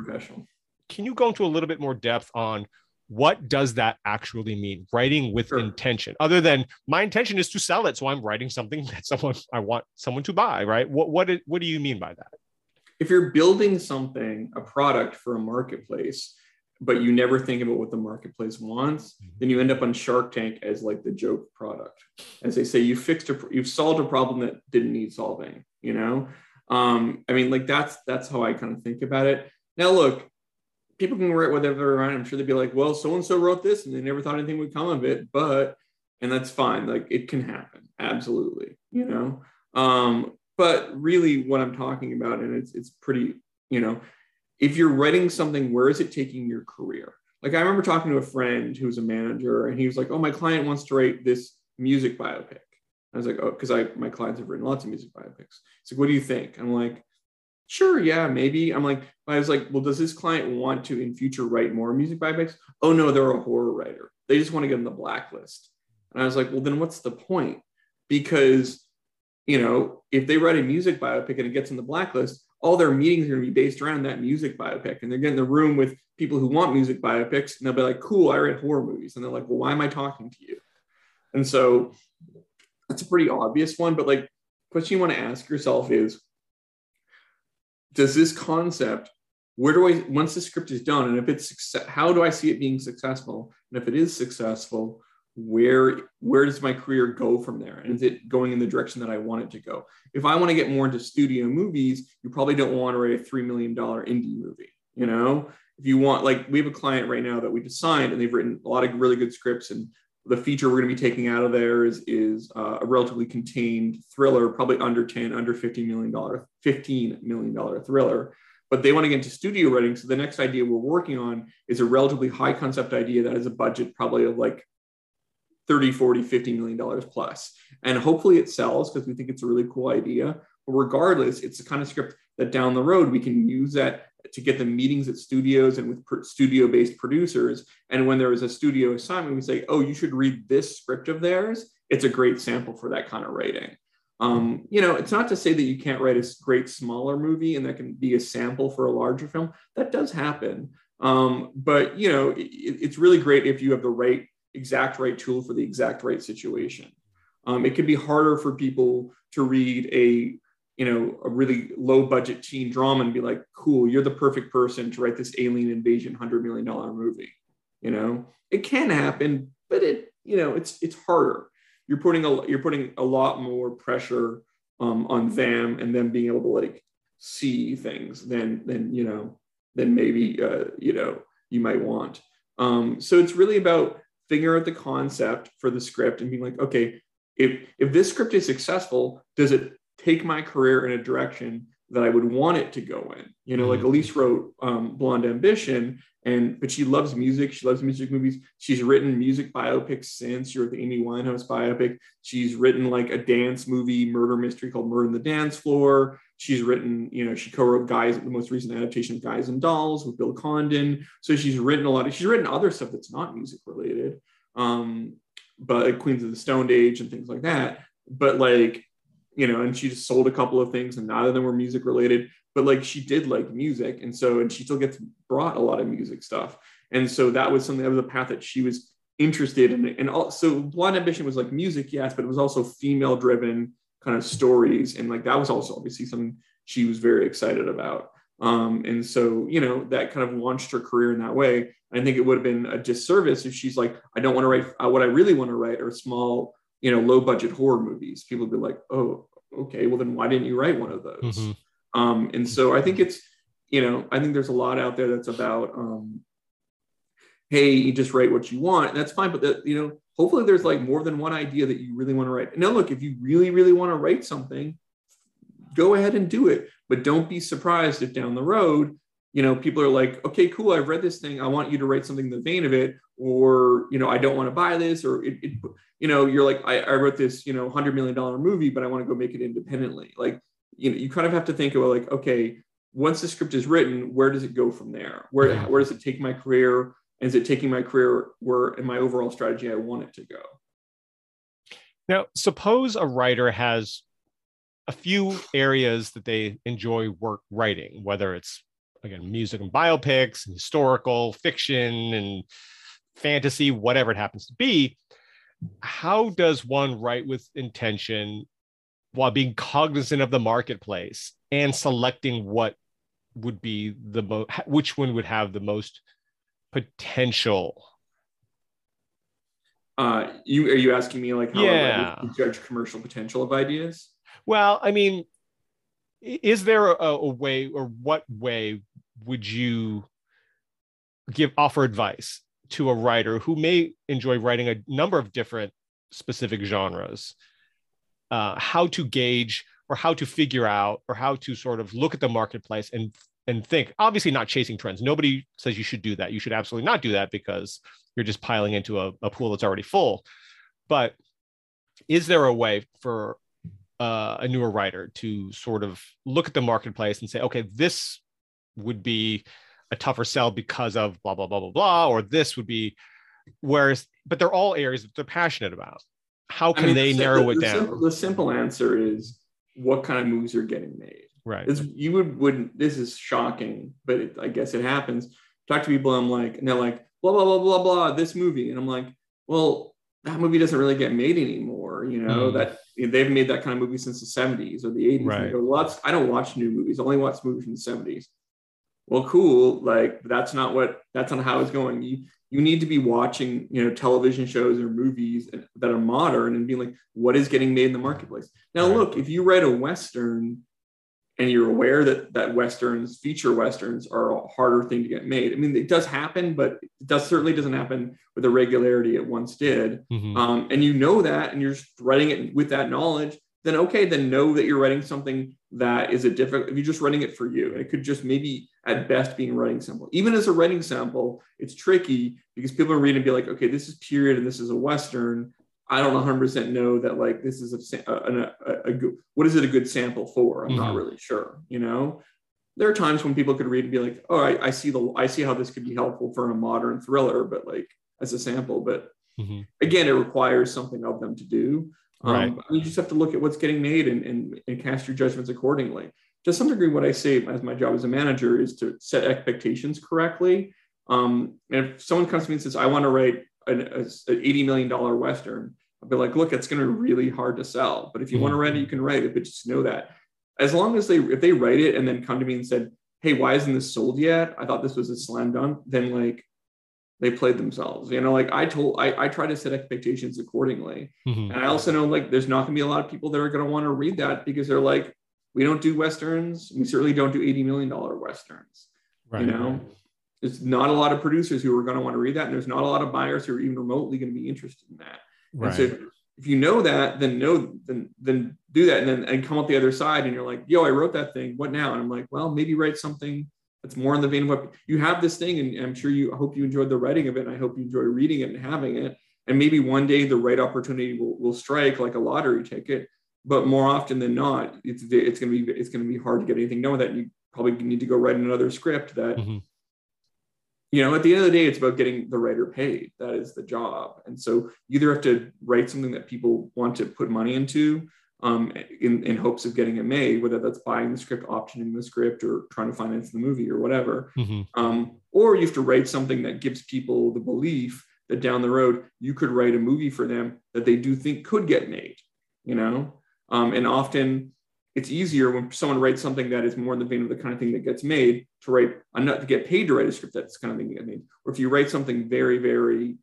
can you go into a little bit more depth on what does that actually mean writing with sure. intention? Other than my intention is to sell it so i'm writing something that someone i want someone to buy right? What what, what do you mean by that if you're building something, a product for a marketplace, but you never think about what the marketplace wants, mm-hmm. then you end up on Shark Tank as like the joke product. As they say, you fixed a, you've solved a problem that didn't need solving. You know, um, I mean, like that's that's how I kind of think about it. Now, look, people can write whatever around. I'm sure they'd be like, well, so and so wrote this, and they never thought anything would come of it, but and that's fine. Like it can happen, absolutely. You know, um, but really, what I'm talking about, and it's it's pretty you know, if you're writing something, where is it taking your career? Like I remember talking to a friend who's a manager, and he was like, "Oh, my client wants to write this music biopic." I was like, "Oh, because I my clients have written lots of music biopics." He's like, "What do you think?" I'm like, "Sure, yeah, maybe." I'm like, I was like, "Well, does this client want to in future write more music biopics?" Oh no, they're a horror writer. They just want to get on the blacklist. And I was like, "Well, then what's the point?" Because you know, if they write a music biopic and it gets on the blacklist, all their meetings are going to be based around that music biopic. And they're getting the room with people who want music biopics. And they'll be like, cool, I write horror movies. And they're like, well, why am I talking to you? And so that's a pretty obvious one. But like, question you want to ask yourself is Does this concept, where do I, once the script is done, and if it's, success, how do I see it being successful? And if it is successful, where where does my career go from there? And is it going in the direction that i want it to go? If i want to get more into studio movies you probably don't want to write a $3 million indie movie you know? If you want like we have a client right now that we just signed and they've written a lot of really good scripts and the feature we're going to be taking out of there is, is uh, a relatively contained thriller probably under 10 under 50 million dollar 15 million dollar thriller. But they want to get into studio writing so the next idea we're working on is a relatively high concept idea that has a budget probably of like 30 40 50 million dollars plus. And hopefully it sells because we think it's a really cool idea. But regardless it's the kind of script that down the road we can use that to get the meetings at studios and with studio based producers. And when there is a studio assignment we say oh you should read this script of theirs. It's a great sample for that kind of writing. Um, you know it's not to say that you can't write a great smaller movie and that can be a sample for a larger film. That does happen. Um, but you know it, it's really great if you have the right exact right tool for the exact right situation. Um, it can be harder for people to read a you know a really low budget teen drama and be like, cool, you're the perfect person to write this alien invasion hundred million dollar movie. You know, it can happen, but it you know it's it's harder. You're putting a you're putting a lot more pressure um, on them and them being able to like see things than than you know than maybe uh, you know you might want. Um, so it's really about figure out the concept for the script and being like, okay, if if this script is successful, does it take my career in a direction that I would want it to go in? You know, mm-hmm. like Elyse wrote um, Blonde Ambition, and but she loves music. She loves music movies. She's written music biopics since. She wrote the Amy Winehouse biopic. She's written like a dance movie murder mystery called Murder on the Dance Floor. She's written, you know, she co-wrote Guys, the most recent adaptation of Guys and Dolls with Bill Condon. So she's written a lot of, she's written other stuff that's not music related, um, but like Queens of the Stone Age and things like that. But like, you know, and she just sold a couple of things and neither of them were music related, but like she did like music. And so, and she still gets brought a lot of music stuff. And so that was something that was a path that she was interested in. And also Blonde Ambition was like music, yes, but it was also female driven kind of stories. And like that was also obviously something she was very excited about. Um, and so, you know, that kind of launched her career in that way. I think it would have been a disservice if she's like, I don't want to write uh, what I really want to write are small, you know, low budget horror movies. People would be like, oh, okay, well, then why didn't you write one of those? Mm-hmm. Um, and so I think it's, you know, I think there's a lot out there that's about, um, hey, you just write what you want. And that's fine. But that, you know, hopefully there's like more than one idea that you really want to write. And now, look, if you really, really want to write something, go ahead and do it. But don't be surprised if down the road, you know, people are like, okay, cool, I've read this thing. I want you to write something in the vein of it. Or, you know, I don't want to buy this. Or, it, it you know, you're like, I, I wrote this, you know, $100 million movie, but I want to go make it independently. Like, you know, you kind of have to think about like, okay, once the script is written, where does it go from there? Where, where does it take my career? Is it taking my career where in my overall strategy I want it to go? Now, suppose a writer has a few areas that they enjoy work writing, whether it's again music and biopics, and historical fiction and fantasy, whatever it happens to be. How does one write with intention while being cognizant of the marketplace and selecting what would be the most, which one would have the most potential. Uh you are you asking me like how yeah. I judge commercial potential of ideas? Well i mean is there a, a, way or what way would you give offer advice to a writer who may enjoy writing a number of different specific genres? Uh, how to gauge or how to figure out or how to sort of look at the marketplace and and think obviously not chasing trends. Nobody says you should do that. You should absolutely not do that because you're just piling into a, a pool that's already full. But is there a way for uh, a newer writer to sort of look at the marketplace and say okay this would be a tougher sell because of blah blah blah blah blah or this would be whereas but they're all areas that they're passionate about. How can I mean, they the, narrow the, it the down? simple, the simple answer is what kind of moves are getting made Right. This, you would wouldn't. This is shocking, but it, I guess it happens. Talk to people. I'm like, and they're like, blah blah blah blah blah. This movie, and I'm like, well, that movie doesn't really get made anymore. You know mm. that they've made that kind of movie since the 70s or the 80s. Right. Go, well, I don't watch new movies. I only watch movies from the 70s. Well, cool. Like that's not what that's not how it's going. You you need to be watching you know television shows or movies that are modern and being like, what is getting made in the marketplace? Now, right. look, if you write a western and you're aware that that westerns feature westerns are a harder thing to get made. I mean it does happen but it does certainly doesn't happen with the regularity it once did. Mm-hmm. um, and you know that and you're just writing it with that knowledge then okay then know that you're writing something that is a difficult if you're just writing it for you and it could just maybe at best being a writing sample. Even as a writing sample it's tricky because people are reading and be like okay this is period and this is a western I don't 100% know that like this is a, a, a, a good, what is it a good sample for? I'm mm-hmm. not really sure. You know, there are times when people could read and be like, oh, I, I, see the, I see how this could be helpful for a modern thriller, but like as a sample. But mm-hmm. again, it requires something of them to do. Um. You just have to look at what's getting made and, and, and cast your judgments accordingly. To some degree, what I say as my job as a manager is to set expectations correctly. Um, and if someone comes to me and says, I want to write an, a, an $80 million Western, I'll be like, look, it's going to be really hard to sell. But if you mm-hmm. want to write it, you can write it, but just know that. As long as they, if they write it and then come to me and said, hey, why isn't this sold yet? I thought this was a slam dunk. Then like they played themselves. You know, like I told, I, I try to set expectations accordingly. Mm-hmm. And I also know like there's not going to be a lot of people that are going to want to read that because they're like, we don't do Westerns. We certainly don't do $80 million Westerns. Right. You know, there's not a lot of producers who are going to want to read that. And there's not a lot of buyers who are even remotely going to be interested in that. Right. And so if you know that, then know, then then do that, and then and come up the other side, and you're like, yo, I wrote that thing. What now? And I'm like, well, maybe write something that's more in the vein of what you have this thing, and I'm sure you I hope you enjoyed the writing of it, and I hope you enjoy reading it and having it. And maybe one day the right opportunity will, will strike like a lottery ticket. But more often than not, it's it's gonna be it's gonna be hard to get anything done with that. You probably need to go write another script that mm-hmm you know, at the end of the day, it's about getting the writer paid. That is the job. And so you either have to write something that people want to put money into um, in, in hopes of getting it made, whether that's buying the script, optioning the script, or trying to finance the movie or whatever. Mm-hmm. Um, or you have to write something that gives people the belief that down the road you could write a movie for them that they do think could get made, you know? Um, and often it's easier when someone writes something that is more in the vein of the kind of thing that gets made to write enough to get paid to write a script that's kind of thing that gets made. Or if you write something very, very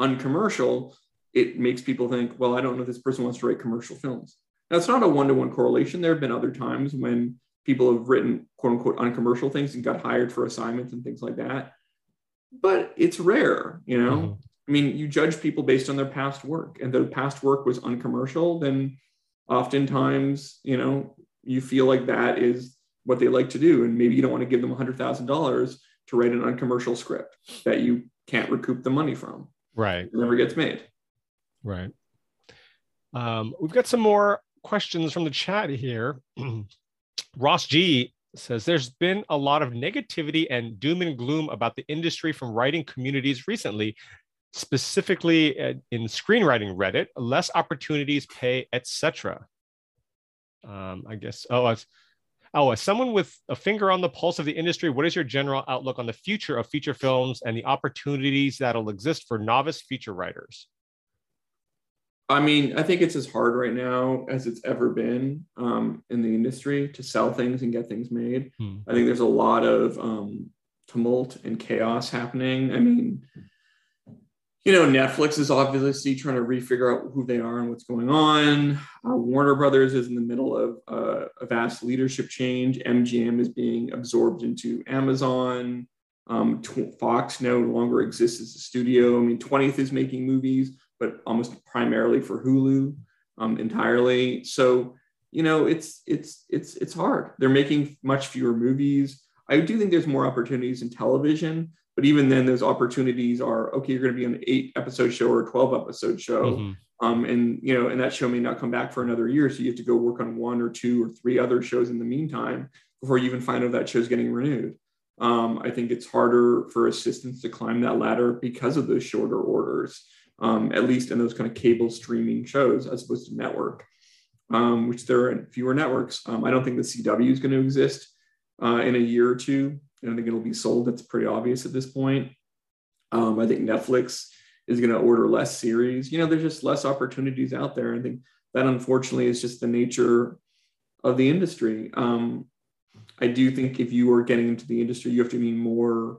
uncommercial, it makes people think, well, I don't know if this person wants to write commercial films. Now it's not a one-to-one correlation. There have been other times when people have written quote unquote uncommercial things and got hired for assignments and things like that. But it's rare, you know. Mm-hmm. I mean, you judge people based on their past work, and their past work was uncommercial, then oftentimes, you know, you feel like that is what they like to do. And maybe you don't want to give them $100,000 to write an uncommercial script that you can't recoup the money from. Right. It never gets made. Right. Um, we've got some more questions from the chat here. Ross G says there's been a lot of negativity and doom and gloom about the industry from writing communities recently specifically in screenwriting Reddit, less opportunities, pay, etc. Um, I guess. Oh, as oh, as someone with a finger on the pulse of the industry, what is your general outlook on the future of feature films and the opportunities that'll exist for novice feature writers? I mean, I think it's as hard right now as it's ever been um, in the industry to sell things and get things made. Hmm. I think there's a lot of um, tumult and chaos happening. I mean, you know, Netflix is obviously trying to refigure out who they are and what's going on. Uh, Warner Brothers is in the middle of uh, a vast leadership change. MGM is being absorbed into Amazon. Um, Fox no longer exists as a studio. I mean, 20th is making movies, but almost primarily for Hulu um, entirely. So, you know, it's it's it's it's hard. They're making much fewer movies. I do think there's more opportunities in television, but even then, those opportunities are okay. You're going to be on an eight episode show or a 12 episode show. Mm-hmm. Um, and you know, and that show may not come back for another year. So you have to go work on one or two or three other shows in the meantime before you even find out that show's getting renewed. Um, I think it's harder for assistants to climb that ladder because of those shorter orders, um, at least in those kind of cable streaming shows as opposed to network, um, which there are fewer networks. Um, I don't think the CW is going to exist uh, in a year or two. I don't think it'll be sold. That's pretty obvious at this point. Um, I think Netflix is going to order less series. You know, there's just less opportunities out there. I think that unfortunately is just the nature of the industry. Um, I do think if you are getting into the industry, you have to be more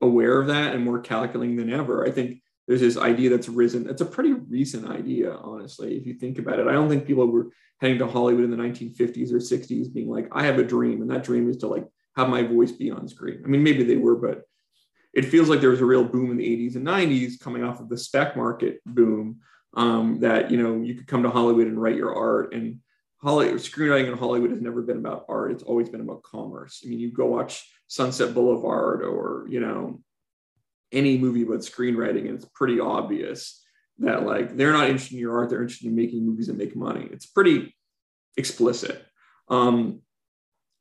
aware of that and more calculating than ever. I think there's this idea that's risen. It's a pretty recent idea, honestly, if you think about it. I don't think people were heading to Hollywood in the 1950s or 60s being like, I have a dream, and that dream is to like have my voice be on screen. I mean, maybe they were, but it feels like there was a real boom in the 80s and 90s coming off of the spec market boom um, that you know you could come to Hollywood and write your art and Hollywood screenwriting in Hollywood has never been about art. It's always been about commerce. I mean, you go watch Sunset Boulevard or you know any movie about screenwriting, and it's pretty obvious that like they're not interested in your art. They're interested in making movies that make money. It's pretty explicit. Um,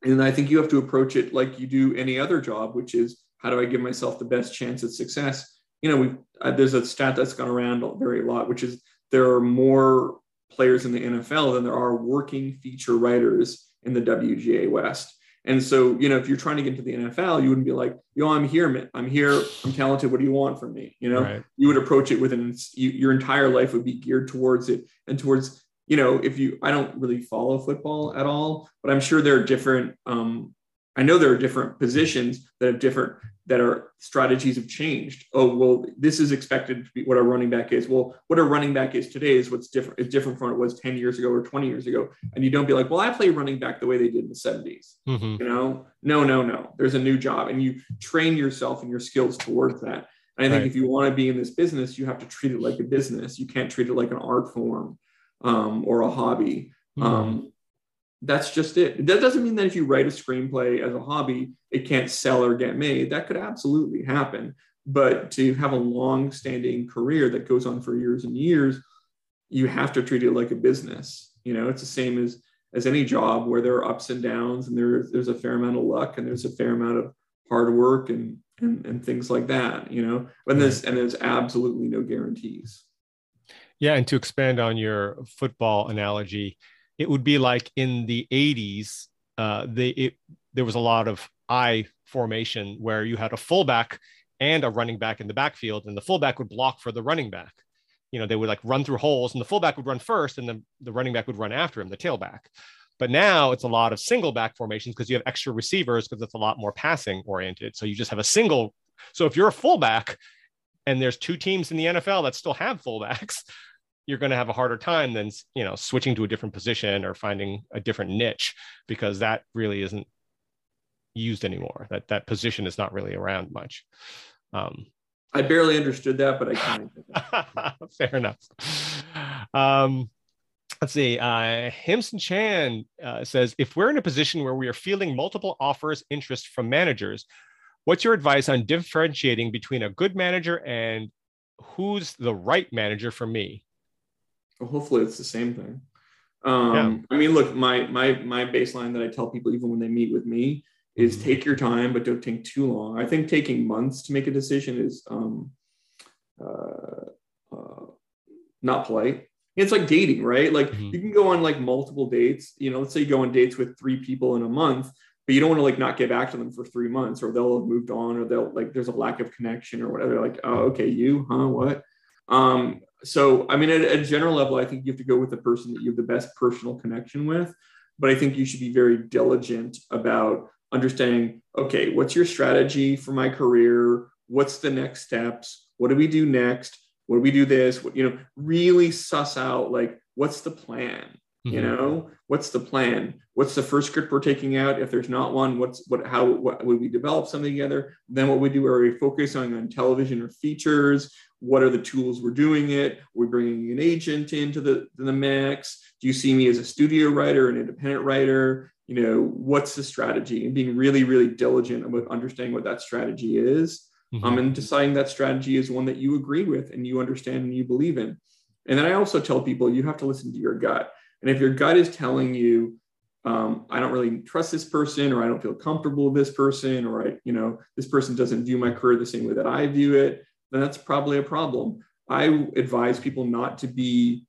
and I think you have to approach it like you do any other job, which is how do I give myself the best chance at success? You know, we uh, there's a stat that's gone around very a lot, which is there are more players in the NFL than there are working feature writers in the WGA West. And so, you know, if you're trying to get into the NFL, you wouldn't be like, yo, I'm here, I'm here, I'm talented. What do you want from me? You know, right. you would approach it with an, you, your entire life would be geared towards it and towards, you know, if you, I don't really follow football at all, but I'm sure there are different um, I know there are different positions that have different that are strategies have changed. Oh, well, this is expected to be what a running back is. Well, what a running back is today is what's different is different from what it was 10 years ago or 20 years ago. And you don't be like, well, I play running back the way they did in the 70s. Mm-hmm. You know, no, no, no. There's a new job and you train yourself and your skills towards that. And I think right. if you want to be in this business, you have to treat it like a business. You can't treat it like an art form um, or a hobby. Mm-hmm. Um, that's just it. That doesn't mean that if you write a screenplay as a hobby, it can't sell or get made. That could absolutely happen. But to have a long standing career that goes on for years and years, you have to treat it like a business. You know, it's the same as as any job where there are ups and downs and there, there's a fair amount of luck and there's a fair amount of hard work and and, and things like that, you know, and there's and there's absolutely no guarantees. Yeah, and to expand on your football analogy, it would be like in the 80s uh, they, it, there was a lot of I formation where you had a fullback and a running back in the backfield, and the fullback would block for the running back. You know, they would like run through holes, and the fullback would run first, and then the running back would run after him, the tailback. But now it's a lot of single back formations because you have extra receivers because it's a lot more passing oriented. So you just have a single. So if you're a fullback and there's two teams in the NFL that still have fullbacks, you're going to have a harder time than you know switching to a different position or finding a different niche because that really isn't used anymore. That that position is not really around much. Um, i barely understood that but i kind of fair enough. Um, let's see uh, himson chan uh, says if we're in a position where we are fielding multiple offers interest from managers what's your advice on differentiating between a good manager and who's the right manager for me well, hopefully it's the same thing. Um, yeah. I mean, look, my my my baseline that I tell people even when they meet with me is mm-hmm. take your time, but don't take too long. I think taking months to make a decision is um, uh, uh, not polite. It's like dating, right? Like mm-hmm. you can go on like multiple dates. You know, let's say you go on dates with three people in a month, but you don't want to like not get back to them for three months, or they'll have moved on, or they'll like there's a lack of connection or whatever. Like, oh, okay, you, huh? What? Um, so, I mean, at, at a general level, I think you have to go with the person that you have the best personal connection with. But I think you should be very diligent about understanding okay, what's your strategy for my career? What's the next steps? What do we do next? What do we do this? What, you know, really suss out like what's the plan? Mm-hmm. You know, what's the plan? What's the first script we're taking out? If there's not one, what's what how what would we develop something together? Then what we do are we focusing on television or features? what are the tools we're doing it We're bringing an agent into the, the mix do you see me as a studio writer an independent writer you know, what's the strategy and being really, really diligent about understanding what that strategy is. Mm-hmm. Um, and deciding that strategy is one that you agree with and you understand and you believe in. And then I also tell people you have to listen to your gut. And if your gut is telling you, um, I don't really trust this person, or I don't feel comfortable with this person, or I, you know, this person doesn't view my career the same way that I view it, then that's probably a problem. I advise people not to be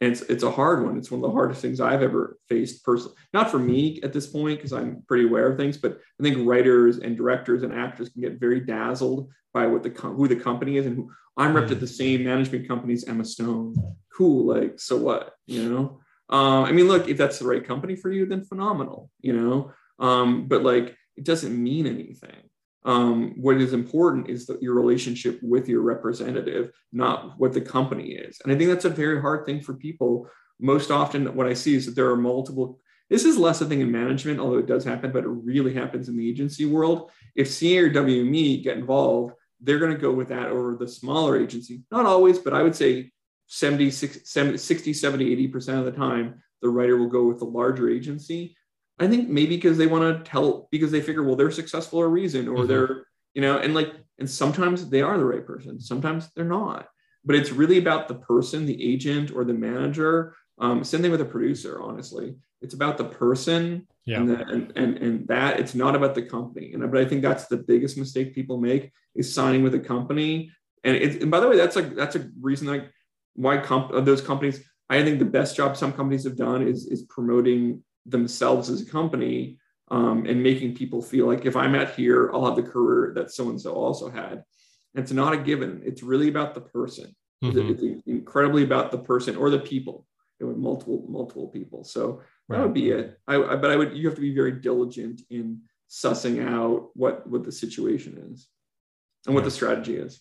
and it's it's a hard one. It's one of the hardest things I've ever faced personally. Not for me at this point because I'm pretty aware of things, but I think writers and directors and actors can get very dazzled by what the who the company is and who I'm repped at hmm. the same management company as Emma Stone. Cool, like so what? You know, um, I mean, look, if that's the right company for you, then phenomenal. You know, um, but like it doesn't mean anything um, what is important is that your relationship with your representative, not what the company is. And I think that's a very hard thing for people. Most often, what I see is that there are multiple. This is less a thing in management, although it does happen, but it really happens in the agency world. If or WME get involved, they're going to go with that over the smaller agency. Not always, but I would say 70, 60, 70, 80% of the time, the writer will go with the larger agency I think maybe because they want to tell because they figure, well, they're successful for a reason, or mm-hmm. they're, you know, and like, and sometimes they are the right person, sometimes they're not. But it's really about the person, the agent or the manager. Um, same thing with a producer, honestly. It's about the person yeah. and, the, and, and and that it's not about the company. And but I think that's the biggest mistake people make is signing with a company. And it, and by the way, that's like that's a reason like why comp- those companies. I think the best job some companies have done is is promoting themselves as a company um, and making people feel like if I'm at here, I'll have the career that so and so also had. And it's not a given. It's really about the person. Mm-hmm. It's incredibly about the person or the people. It would multiple multiple people. So right. that would be it. I, I, but I would you have to be very diligent in sussing out what what the situation is and what the strategy is.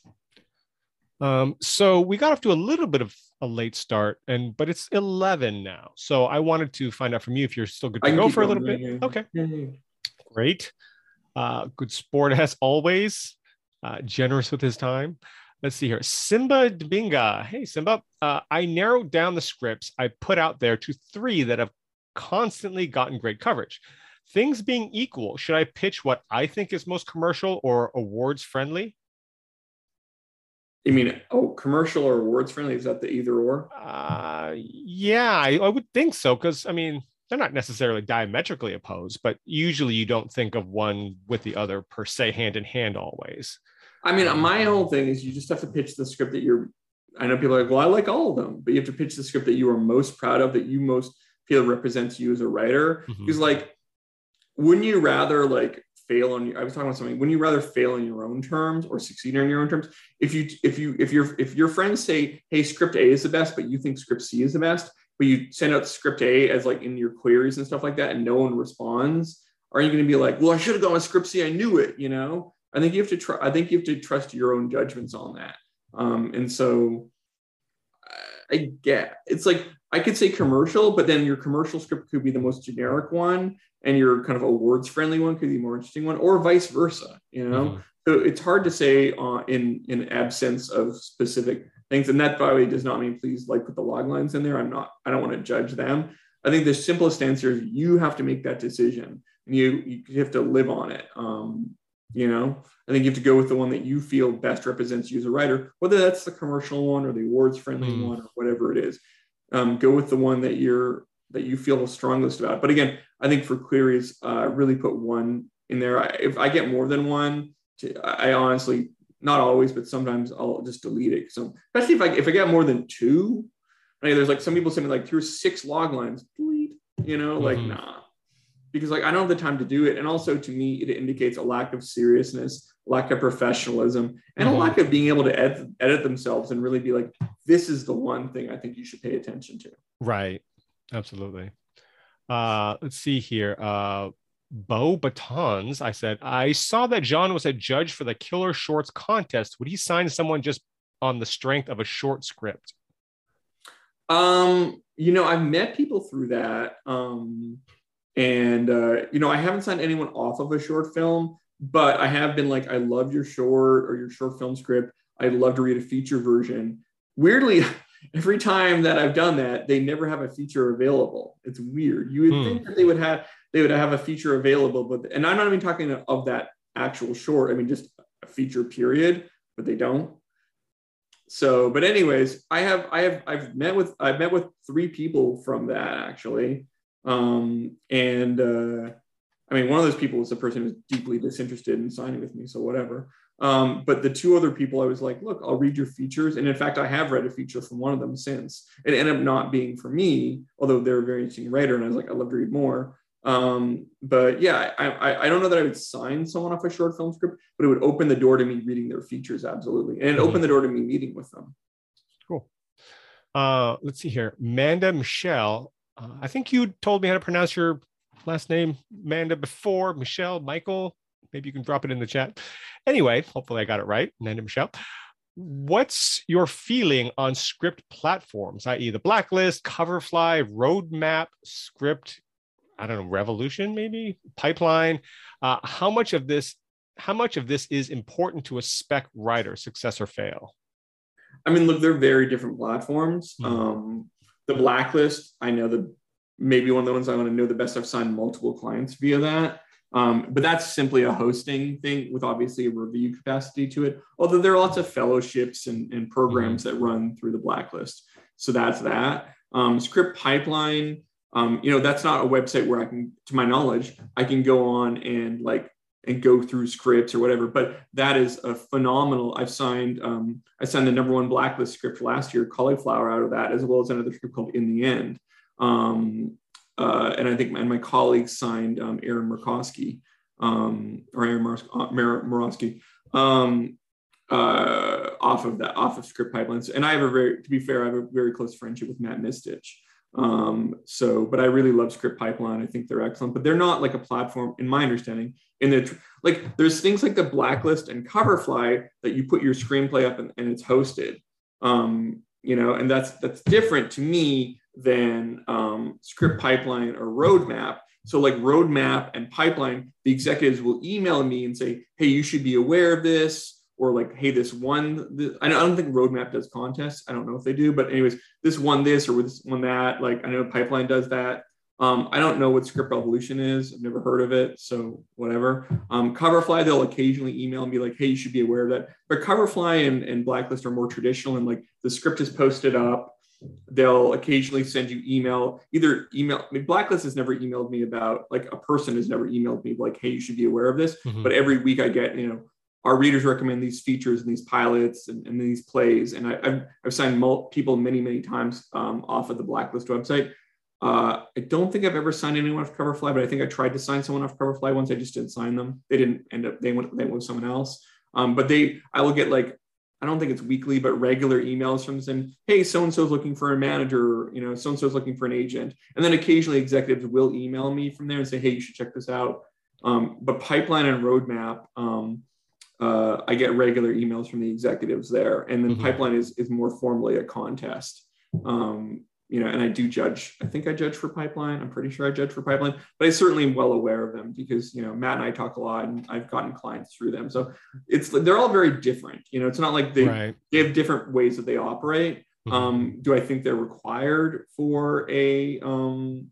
Um, so we got off to a little bit of a late start, and but it's eleven now. So I wanted to find out from you if you're still good to go for a little bit. Yeah. Okay, yeah, great. Uh, good sport as always. Uh, generous with his time. Let's see here. Simba Dbinga. Hey, Simba. Uh, I narrowed down the scripts I put out there to three that have constantly gotten great coverage. Things being equal, should I pitch what I think is most commercial or awards friendly? You mean oh commercial or awards friendly? Is that the either or? Uh, yeah, I, I would think so because I mean they're not necessarily diametrically opposed, but usually you don't think of one with the other per se hand in hand always. I mean, my whole thing is you just have to pitch the script that you're. I know people are like, well, I like all of them, but you have to pitch the script that you are most proud of, that you most feel represents you as a writer. Because, mm-hmm. like, wouldn't you rather like fail on I was talking about something when you rather fail on your own terms or succeed on your own terms. If you if you if your if your friends say, hey, script A is the best, but you think script C is the best, but you send out script A as like in your queries and stuff like that, and no one responds, are you going to be like, well, I should have gone with script C, I knew it, you know? I think you have to try. I think you have to trust your own judgments on that. Um, and so I get it's like I could say commercial, but then your commercial script could be the most generic one, and your kind of awards friendly one could be more interesting one, or vice versa. You know, mm-hmm. so it's hard to say uh, in in absence of specific things. And that, by the way, does not mean please like put the log lines in there. I'm not. I don't want to judge them. I think the simplest answer is you have to make that decision, and you you have to live on it. Um, you know, I think you have to go with the one that you feel best represents you as a writer, whether that's the commercial one or the awards friendly mm. one or whatever it is. Um, go with the one that you're that you feel the strongest about. But again, I think for queries, uh, really put one in there. I, if I get more than one, I honestly not always, but sometimes I'll just delete it. So especially if I if I get more than two, I mean, there's like some people send me like here's six log lines, delete. You know, mm-hmm. like nah, because like I don't have the time to do it, and also to me it indicates a lack of seriousness, lack of professionalism, and mm-hmm. a lack of being able to edit, edit themselves and really be like, this is the one thing I think you should pay attention to. Right. Absolutely. Uh, let's see here. Uh, Bo Batons, I said, I saw that John was a judge for the Killer Shorts contest. Would he sign someone just on the strength of a short script? Um, you know, I've met people through that. Um, and, uh, you know, I haven't signed anyone off of a short film, but I have been like, I love your short or your short film script. I'd love to read a feature version. Weirdly, every time that I've done that, they never have a feature available. It's weird. You would Hmm. think that they would have they would have a feature available, but and I'm not even talking of that actual short. I mean just a feature period, but they don't. So, but anyways, I have I have I've met with I've met with three people from that actually, um, and uh, I mean one of those people was the person who's deeply disinterested in signing with me, so whatever. Um, but the two other people, I was like, look, I'll read your features, and in fact, I have read a feature from one of them since. It ended up not being for me, although they're a very interesting writer, and I was like, I'd love to read more. Um, but yeah, I, I, I don't know that I would sign someone off a short film script, but it would open the door to me reading their features absolutely, and it opened the door to me meeting with them. Cool. Uh, let's see here. Manda Michelle. Uh, I think you told me how to pronounce your last name, Manda, before. Michelle, Michael. Maybe you can drop it in the chat. Anyway, hopefully I got it right. Manda Michelle. What's your feeling on script platforms, i.e., the Blacklist, Coverfly, Roadmap, Script, I don't know, Revolution, maybe Pipeline? Uh, how much of this, how much of this is important to a spec writer, success or fail? I mean, look, they're very different platforms. Mhm. Um, the blacklist, I know the maybe one of the ones I want to know the best. I've signed multiple clients via that. Um, but that's simply a hosting thing with obviously a review capacity to it. Although there are lots of fellowships and, and programs that run through the blacklist. So that's that. Um, script pipeline, um, you know, that's not a website where I can, to my knowledge, I can go on and like and go through scripts or whatever. But that is a phenomenal. I've signed um, I signed the number one blacklist script last year, cauliflower, out of that, as well as another script called In the End. Um, uh, and I think and my colleagues signed um, Aaron Murkowski um, or Aaron Murkowski um, uh, off of that, off of script pipelines. And I have a very, to be fair, I have a very close friendship with Matt Misetich. Um, so, but I really love Script Pipeline. I think they're excellent, but they're not like a platform, in my understanding. In the like, there's things like the Blacklist and Coverfly that you put your screenplay up and, and it's hosted. Um, you know, and that's that's different to me than um, Script Pipeline or Roadmap. So, like Roadmap and Pipeline, the executives will email me and say, "Hey, you should be aware of this." Or like, hey, this one, this, I don't think Roadmap does contests. I don't know if they do, but anyways, this one this or this one that. Like I know Pipeline does that. Um, I don't know what Script Revolution is. I've never heard of it, so whatever. Um, Coverfly, they'll occasionally email me like, hey, you should be aware of that. But Coverfly and, and Blacklist are more traditional, and like the script is posted up. They'll occasionally send you email, either email. I mean, Blacklist has never emailed me about like a person has never emailed me like, hey, you should be aware of this. Mhm. But every week I get, you know, our readers recommend these features and these pilots and, and these plays. And I, have I've signed mul- people many, many times um, off of the Blacklist website. Uh, I don't think I've ever signed anyone off Coverfly, but I think I tried to sign someone off Coverfly once. I just didn't sign them. They didn't end up, they went, they went with someone else. Um, but they, I will get like, I don't think it's weekly, but regular emails from them hey, so and so's looking for a manager, you know, so and so's looking for an agent. And then occasionally executives will email me from there and say, hey, you should check this out. Um, but Pipeline and Roadmap, um, uh, I get regular emails from the executives there, and then Mhm. Pipeline is is more formally a contest. Um, you know, and I do judge. I think I judge for Pipeline. I'm pretty sure I judge for Pipeline, but I certainly am well aware of them because you know Matt and I talk a lot, and I've gotten clients through them. So it's they're all very different. You know, it's not like they right. they have different ways that they operate. Mhm. Um, do I think they're required for a um,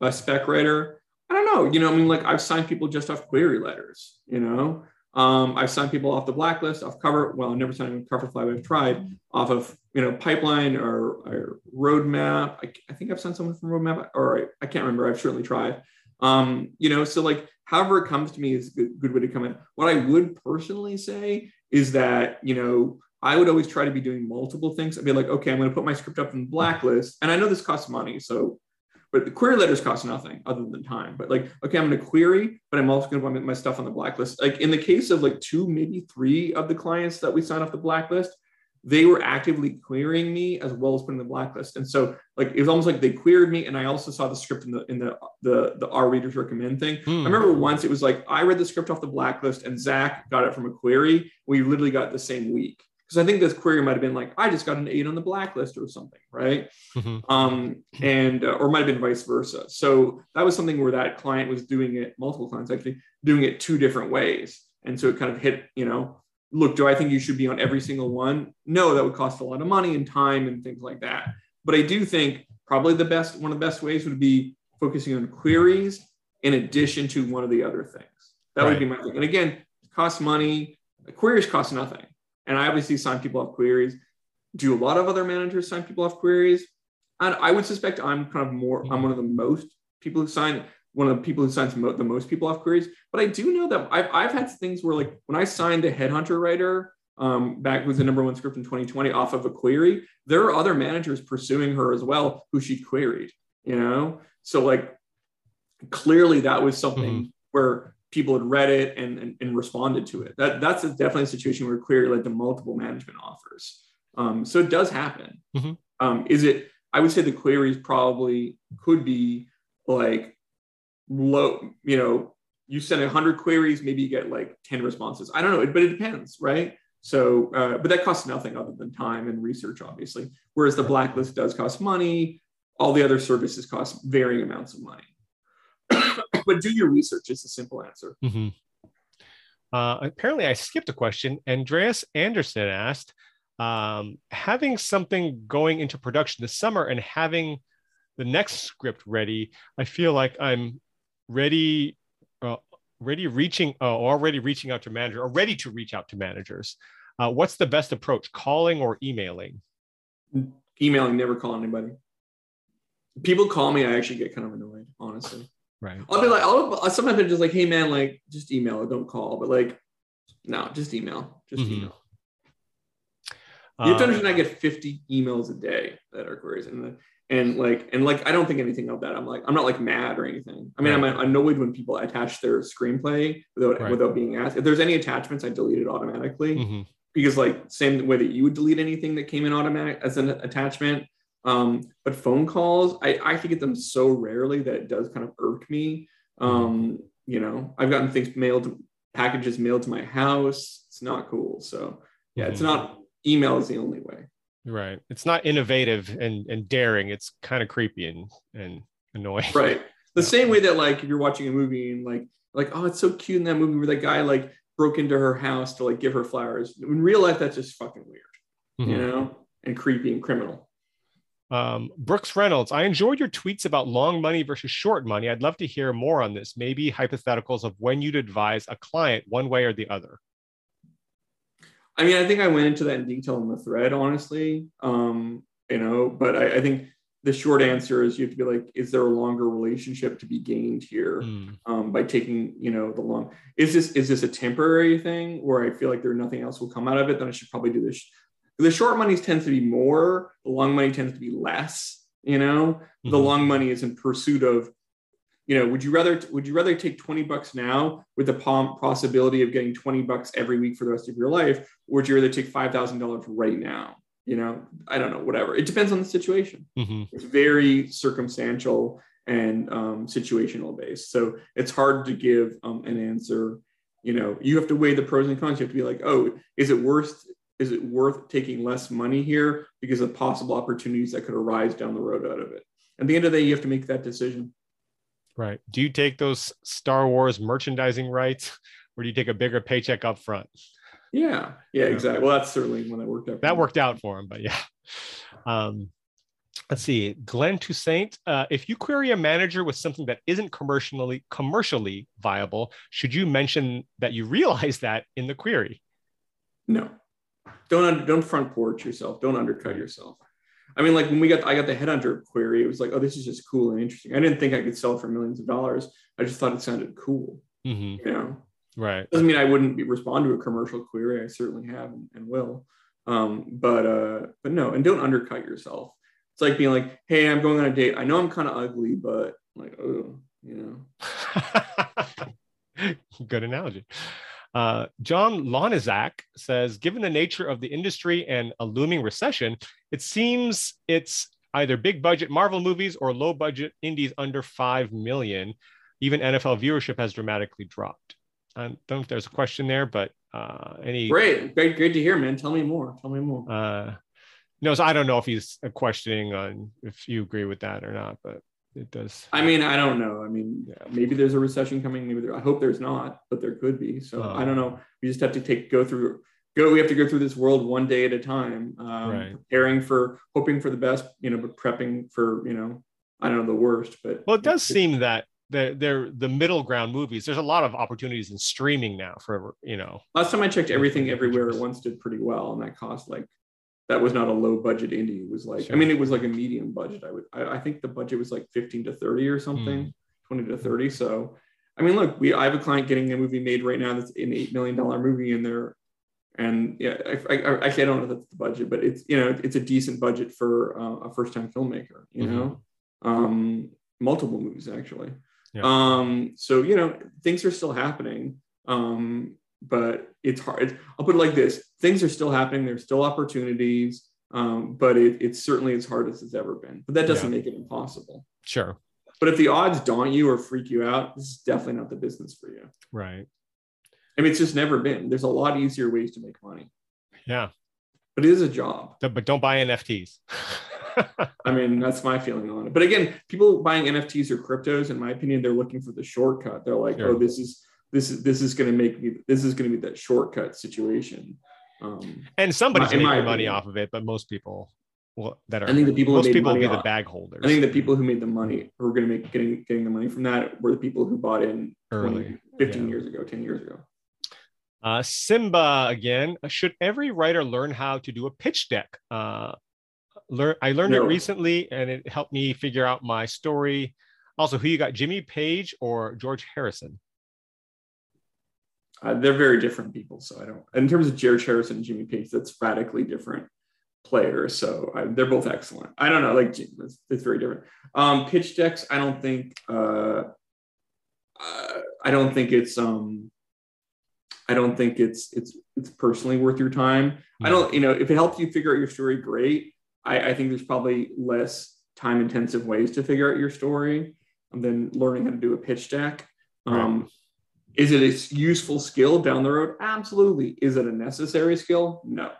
a spec writer? I don't know. You know, I mean, like I've signed people just off query letters. You know, um, I've signed people off the blacklist, off cover. Well, I've never signed them with Coverfly, but I've tried off of you know Pipeline or, or Roadmap. I, I think I've sent someone from Roadmap, or I, I can't remember. I've certainly tried. Um, you know, so like however it comes to me is a good, way to come in. What I would personally say is that you know I would always try to be doing multiple things. I'd be like, okay, I'm going to put my script up in blacklist, and I know this costs money, so but the query letters cost nothing other than time. But like, okay, I'm going to query, but I'm also going to put my stuff on the blacklist. Like in the case of like two, maybe three of the clients that we signed off the blacklist, they were actively querying me as well as putting the blacklist. And so like it was almost like they queried me, and I also saw the script in the in the the, the our readers recommend thing. Hmm. I remember once it was like I read the script off the blacklist, and Zach got it from a query. We literally got it the same week because I think this query might have been like I just got an eight on the blacklist or something, right? Mhm. um, and uh, or might have been vice versa. So that was something where that client was doing it, multiple clients actually doing it two different ways, and so it kind of hit, you know, look, do I think you should be on every single one? No, that would cost a lot of money and time and things like that. But I do think probably the best, one of the best ways would be focusing on queries in addition to one of the other things. That right. would be my thing. And again, costs money. Queries cost nothing. And I obviously sign people off queries. Do a lot of other managers sign people off queries? And I would suspect I'm kind of more, I'm one of the most people who sign, one of the people who signs mo- the most people off queries. But I do know that I've, I've had things where, like, when I signed a headhunter writer um, back with the number one script in 2020 off of a query, there are other managers pursuing her as well who she queried, you know? So, like, clearly that was something mm-hmm. where people had read it and, and, and, responded to it. That, that's a, definitely a situation where query led to multiple management offers. Um, so it does happen. Mm-hmm. Um, is it, I would say the queries probably could be like low, you know, you send 100 queries, maybe you get like 10 responses. I don't know, but it depends, right? So, uh, but that costs nothing other than time and research, obviously. Whereas the blacklist does cost money. All the other services cost varying amounts of money. But do your research is a simple answer. Mm-hmm. Uh, apparently, I skipped a question. Andreas Anderson asked, um, having something going into production this summer and having the next script ready, I feel like I'm ready, uh, ready reaching, uh, already reaching out to manager or ready to reach out to managers. Uh, what's the best approach, calling or emailing? Emailing, never call anybody. People call me, I actually get kind of annoyed, honestly. Right. I'll be like, I'll sometimes I'm just like, hey man, like just email it, don't call. But like, no, just email. Just mm-hmm. email. You have to understand I get 50 emails a day that are queries. And and like and like I don't think anything of that. I'm like, I'm not like mad or anything. I mean, right. I'm annoyed when people attach their screenplay without right. without being asked. If there's any attachments, I delete it automatically. Mm-hmm. Because like same way that you would delete anything that came in automatic as an attachment, um, but phone calls, I, I get them so rarely that it does kind of irk me. Um, you know, I've gotten things mailed, packages mailed to my house. It's not cool. So yeah, it's not email is the only way. Right. It's not innovative and, and daring. It's kind of creepy and, and annoying. Right. The same way that like if you're watching a movie and like like oh it's so cute in that movie where that guy like broke into her house to like give her flowers. In real life, that's just fucking weird, mm-hmm. you know, and creepy and criminal. Um, Brooks Reynolds, I enjoyed your tweets about long money versus short money. I'd love to hear more on this, maybe hypotheticals of when you'd advise a client one way or the other. I mean, I think I went into that in detail in the thread, honestly. Um, you know, but I, I, think the short answer is you have to be like, is there a longer relationship to be gained here mm. um, by taking, you know, the long? Is this is this a temporary thing where I feel like there nothing else will come out of it? Then I should probably do this the short money tends to be more the long money tends to be less you know? Mm-hmm. the long money is in pursuit of you know would you rather would you rather take 20 bucks now with the possibility of getting 20 bucks every week for the rest of your life or would you rather take $5000 right now? You know i don't know whatever. It depends on the situation. Mm-hmm. it's very circumstantial and um, situational based. So it's hard to give um, an answer. You know you have to weigh the pros and cons. You have to be like oh is it worth is it worth taking less money here because of possible opportunities that could arise down the road out of it? At the end of the day, you have to make that decision. Right. Do you take those Star Wars merchandising rights or do you take a bigger paycheck up front? Yeah. Yeah, exactly. Well, that's certainly when that worked out. That worked out for him, but yeah. Um, let's see. Glenn Toussaint, uh, if you query a manager with something that isn't commercially commercially viable, should you mention that you realize that in the query? No don't don't front porch yourself. Don't undercut yourself. I mean, like when we got I got the headhunter query, it was like, oh, this is just cool and interesting. I didn't think I could sell for millions of dollars. I just thought it sounded cool. Mm-hmm. You know, right? Doesn't mean I wouldn't be, respond to a commercial query. I certainly have and, and will. Um, but uh, but no, and don't undercut yourself. It's like being like, hey, I'm going on a date. I know I'm kind of ugly, but like, oh, you know. Good analogy. Uh, John Lonizak says, given the nature of the industry and a looming recession, it seems it's either big budget Marvel movies or low budget indies under 5 million. Even NFL viewership has dramatically dropped. I don't know if there's a question there, but uh, any. Great. Great. Great to hear, man. Tell me more. Tell me more. Uh, no, so I don't know if he's questioning on if you agree with that or not, but it does. I mean, I don't know. I mean, yeah, maybe there's a recession coming. Maybe there. I hope there's not, but there could be. So I don't know. We just have to take go through go. We have to go through this world one day at a time, um, Right. preparing for, hoping for the best, you know, but prepping for, you know, I don't know the worst, but Well, it does seem that the they're the middle ground movies. There's a lot of opportunities in streaming now for you know. Last time I checked, everything everywhere at once did pretty well, and that cost like that was not a low budget indie. It was like Sure. I mean, it was like a medium budget. I would I, I think the budget was like fifteen to thirty or something, Hmm. twenty to thirty. So I mean, look, we I have a client getting a movie made right now that's an eight million dollar movie, and they're and yeah, I, I, I actually I don't know if that's the budget, but it's you know it's a decent budget for uh, a first time filmmaker. You Mhm. know, um, multiple movies actually. Yeah. Um, so you know things are still happening, um, but it's hard. I'll put it like this: things are still happening. There's still opportunities, um, but it, it's certainly as hard as it's ever been. But that doesn't Yeah. make it impossible. Sure. But if the odds daunt you or freak you out, this is definitely not the business for you. Right. I mean, it's just never been. There's a lot easier ways to make money, Yeah. but it is a job. But don't buy NFTs. I mean, that's my feeling on it. But again, people buying NFTs or cryptos, in my opinion, they're looking for the shortcut. They're like, Sure. oh, this is this is this is going to make me this is going to be that shortcut situation. Um, and somebody's In making money off of it, but most people well that are I think the people who most people will be the bag holders. I think the people who made the money who were going to make getting getting the money from that were the people who bought in 20, early. 15 yeah. years ago, 10 years ago. Uh, Simba again. Should every writer learn how to do a pitch deck? Uh, learn. I learned No. it recently, and it helped me figure out my story. Also, who you got, Jimmy Page or George Harrison? Uh, they're very different people. So I don't, in terms of Jared Harris and Jimmy Page, that's radically different players. So I, they're both excellent. I don't know, like it's, it's very different. Um, pitch decks, I don't think, uh, uh, I don't think it's, um, I don't think it's, it's, it's personally worth your time. I don't, you know, if it helps you figure out your story, great. I, I think there's probably less time intensive ways to figure out your story than learning how to do a pitch deck. Um, Is it a useful skill down the road? Absolutely. Is it a necessary skill? No.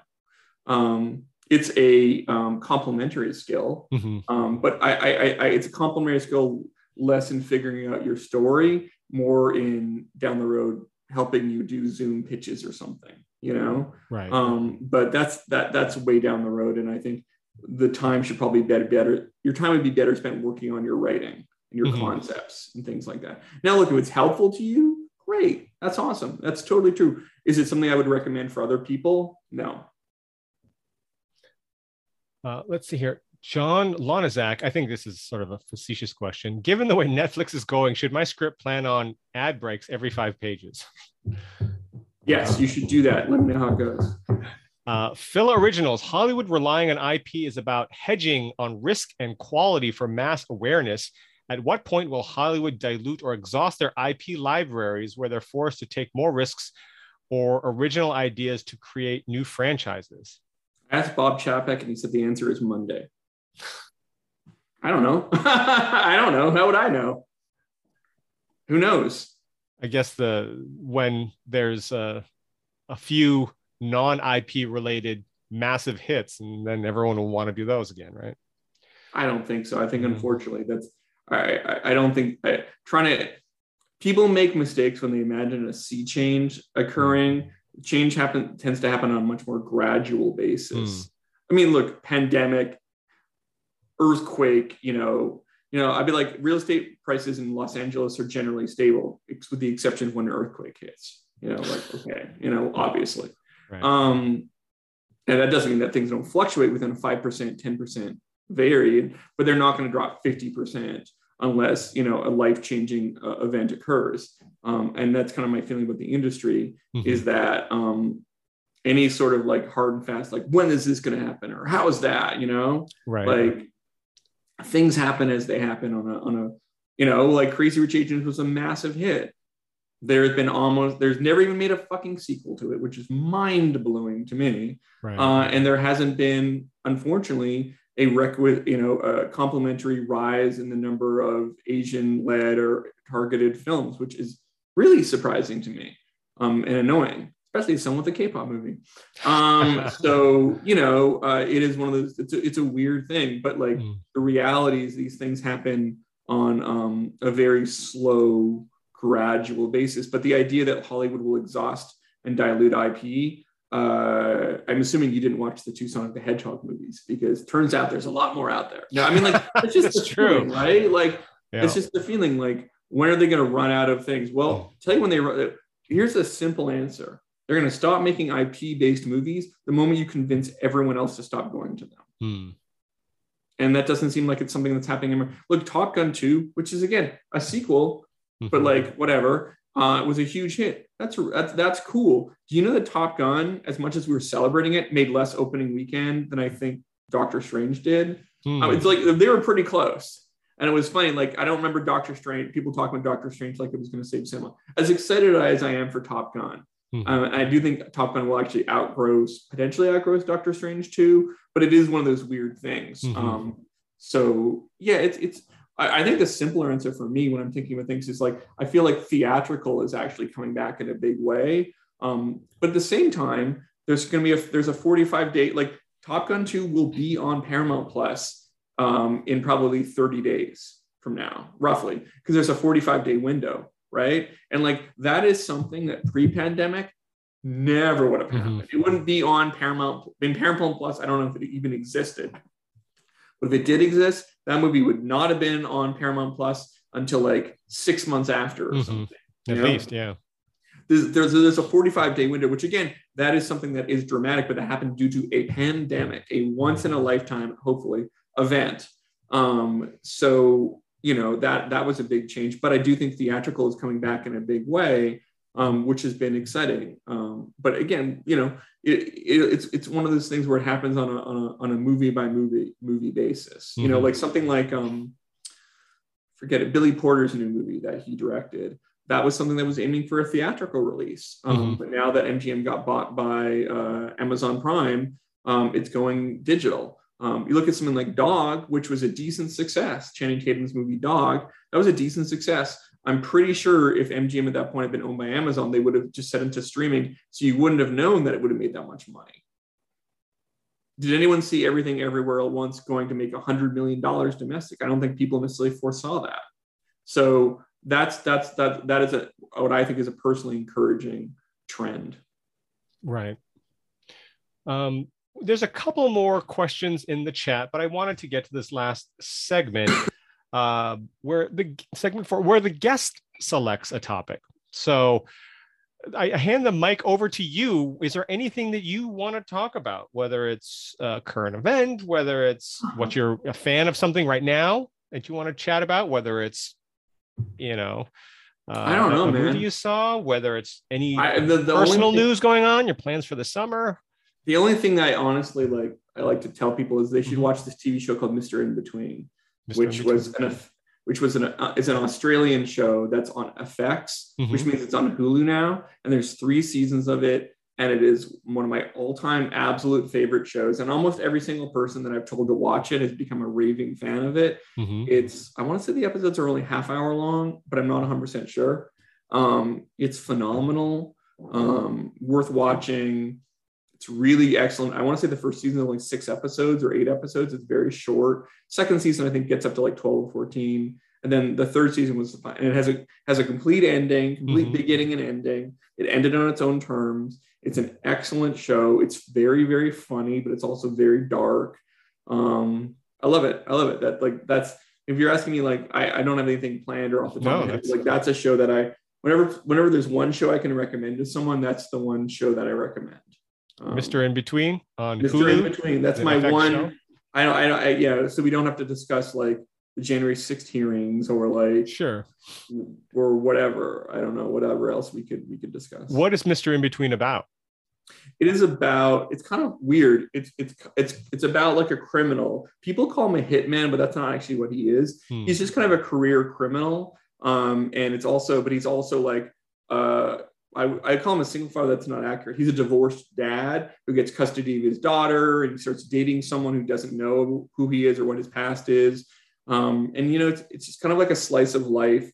Um, it's a um, complementary skill, Mhm. um, but I, I, I, it's a complementary skill less in figuring out your story, more in down the road helping you do Zoom pitches or something. You know, Right. um, but that's that that's way down the road, and I think the time should probably be better. Better, your time would be better spent working on your writing and your Mhm. concepts and things like that. Now, look, if it's helpful to you, great. That's awesome. That's totally true. Is it something I would recommend for other people? No. Uh, let's see here. John Lonizak, I think this is sort of a facetious question. Given the way Netflix is going, should my script plan on ad breaks every five pages? Yes, you should do that. Let me know how it goes. Uh, Phil Originals, Hollywood relying on IP is about hedging on risk and quality for mass awareness. At what point will Hollywood dilute or exhaust their IP libraries where they're forced to take more risks or original ideas to create new franchises? I asked Bob Chapek, and he said the answer is Monday. I don't know. I don't know. How would I know? Who knows? I guess the when there's a, a few non-IP related massive hits, and then everyone will want to do those again, right? I don't think so. I think Mhm. unfortunately that's I, I don't think I, trying to people make mistakes when they imagine a sea change occurring. Change happen tends to happen on a much more gradual basis. I mean, look, pandemic, earthquake, you know, you know, I'd be like real estate prices in Los Angeles are generally stable, with the exception of when an earthquake hits. You know, like okay, you know, obviously. Right. Um, and that doesn't mean that things don't fluctuate within a 5%, 10% varied, but they're not going to drop 50% unless, you know, a life-changing uh, event occurs. Um, and that's kind of my feeling about the industry Mhm. is that um, any sort of like hard and fast, like when is this going to happen or how is that, you know, right. like things happen as they happen on a, on a, you know, like Crazy Rich Asians was a massive hit. There's been almost, there's never even made a fucking sequel to it, which is mind blowing to me. right. Uh, and there hasn't been, unfortunately, a requisite, you know, a complementary rise in the number of Asian-led or targeted films, which is really surprising to me um, and annoying, especially someone with a K-pop movie. Um, so you know, uh, it is one of those. It's a, it's a weird thing, but like Mm. the reality is, these things happen on um, a very slow, gradual basis. But the idea that Hollywood will exhaust and dilute IP uh, I'm assuming you didn't watch the two Sonic the Hedgehog movies because turns out there's a lot more out there. No, I mean like it's just the true. feeling, right? Like Yeah. it's just the feeling like when are they going to run out of things? Well, tell you when they run. Here's a simple answer: they're going to stop making IP based movies the moment you convince everyone else to stop going to them. Hmm. And that doesn't seem like it's something that's happening. Look, Top Gun 2, which is again a sequel, but Mhm. like whatever, uh, it was a huge hit. That's that's that's cool. Do you know that Top Gun, as much as we were celebrating it, made less opening weekend than I think Doctor Strange did? Hmm. Uh, it's like they were pretty close. And it was funny. Like I don't remember Doctor Strange. People talking about Doctor Strange like it was going to save cinema. As excited as I am for Top Gun, Mhm. um, I do think Top Gun will actually outgrow, potentially outgrow Doctor Strange too. But it is one of those weird things. Mhm. Um, so yeah, it's it's. I, I think the simpler answer for me when I'm thinking about things is like I feel like theatrical is actually coming back in a big way. Um, but at the same time, there's going to be a there's a 45 day like Top Gun 2 will be on Paramount Plus um, in probably 30 days from now, roughly, because there's a 45 day window, right? And like that is something that pre-pandemic never would have Mhm. happened. It wouldn't be on Paramount. In Paramount Plus, I don't know if it even existed, but if it did exist, that movie would not have been on Paramount Plus until like six months after or Mhm. something. At know? least, yeah. There's, there's, there's a 45 day window, which again, that is something that is dramatic, but that happened due to a pandemic, a once in a lifetime, hopefully, event. Um, so, you know, that, that was a big change, but I do think theatrical is coming back in a big way, um, which has been exciting. Um, but again, you know, it, it, it's, it's one of those things where it happens on a, on a, on a movie by movie, movie basis, you know, Mhm. like something like, um, forget it, Billy Porter's new movie that he directed that was something that was aiming for a theatrical release. Um, Mhm. But now that MGM got bought by uh, Amazon Prime, um, it's going digital. Um, you look at something like Dog, which was a decent success. Channing Tatum's movie Dog, that was a decent success. I'm pretty sure if MGM at that point had been owned by Amazon, they would have just set into streaming, so you wouldn't have known that it would have made that much money. Did anyone see Everything Everywhere at Once going to make $100 million domestic? I don't think people necessarily foresaw that. So that's that's that that is a what I think is a personally encouraging trend. Right. Um, there's a couple more questions in the chat, but I wanted to get to this last segment uh, where the segment for where the guest selects a topic. So I I hand the mic over to you. Is there anything that you want to talk about, whether it's a current event, whether it's what you're a fan of something right now that you want to chat about, whether it's, you know, uh, I don't know, man. movie you saw, whether it's any I, the, the personal thing, news going on, your plans for the summer. The only thing that I honestly like I like to tell people is they should Mhm. watch this TV show called Mr. In Between, Mr. which was an which was an uh, is an Australian show that's on FX, Mhm. which means it's on Hulu now, and there's three seasons of it, and it is one of my all-time absolute favorite shows. And almost every single person that I've told to watch it has become a raving fan of it. Mhm. It's I want to say the episodes are only half hour long, but I'm not 100% sure. Um, it's phenomenal, um, worth watching. It's really excellent. I want to say the first season is only six episodes or eight episodes. It's very short. Second season, I think, gets up to like 12 or 14. And then the third season was fun. And it has a has a complete ending, complete Mhm. beginning and ending. It ended on its own terms. It's an excellent show. It's very, very funny, but it's also very dark. Um, I love it. I love it. That like that's if you're asking me like I, I don't have anything planned or off the top No, of my head, that's- like that's a show that I whenever whenever there's one show I can recommend to someone, that's the one show that I recommend. Um, Mr. In Between on Mr. In Between. That's my FX one. show. I don't. I don't. I, yeah. So we don't have to discuss like the January 6th hearings or like Sure. or whatever. I don't know. Whatever else we could we could discuss. What is Mr. In Between about? it is about it's kind of weird it's it's it's it's about like a criminal people call him a hitman but that's not actually what he is Hmm. he's just kind of a career criminal um and it's also but he's also like uh I, I call him a single father that's not accurate he's a divorced dad who gets custody of his daughter and he starts dating someone who doesn't know who he is or what his past is um and you know it's, it's just kind of like a slice of life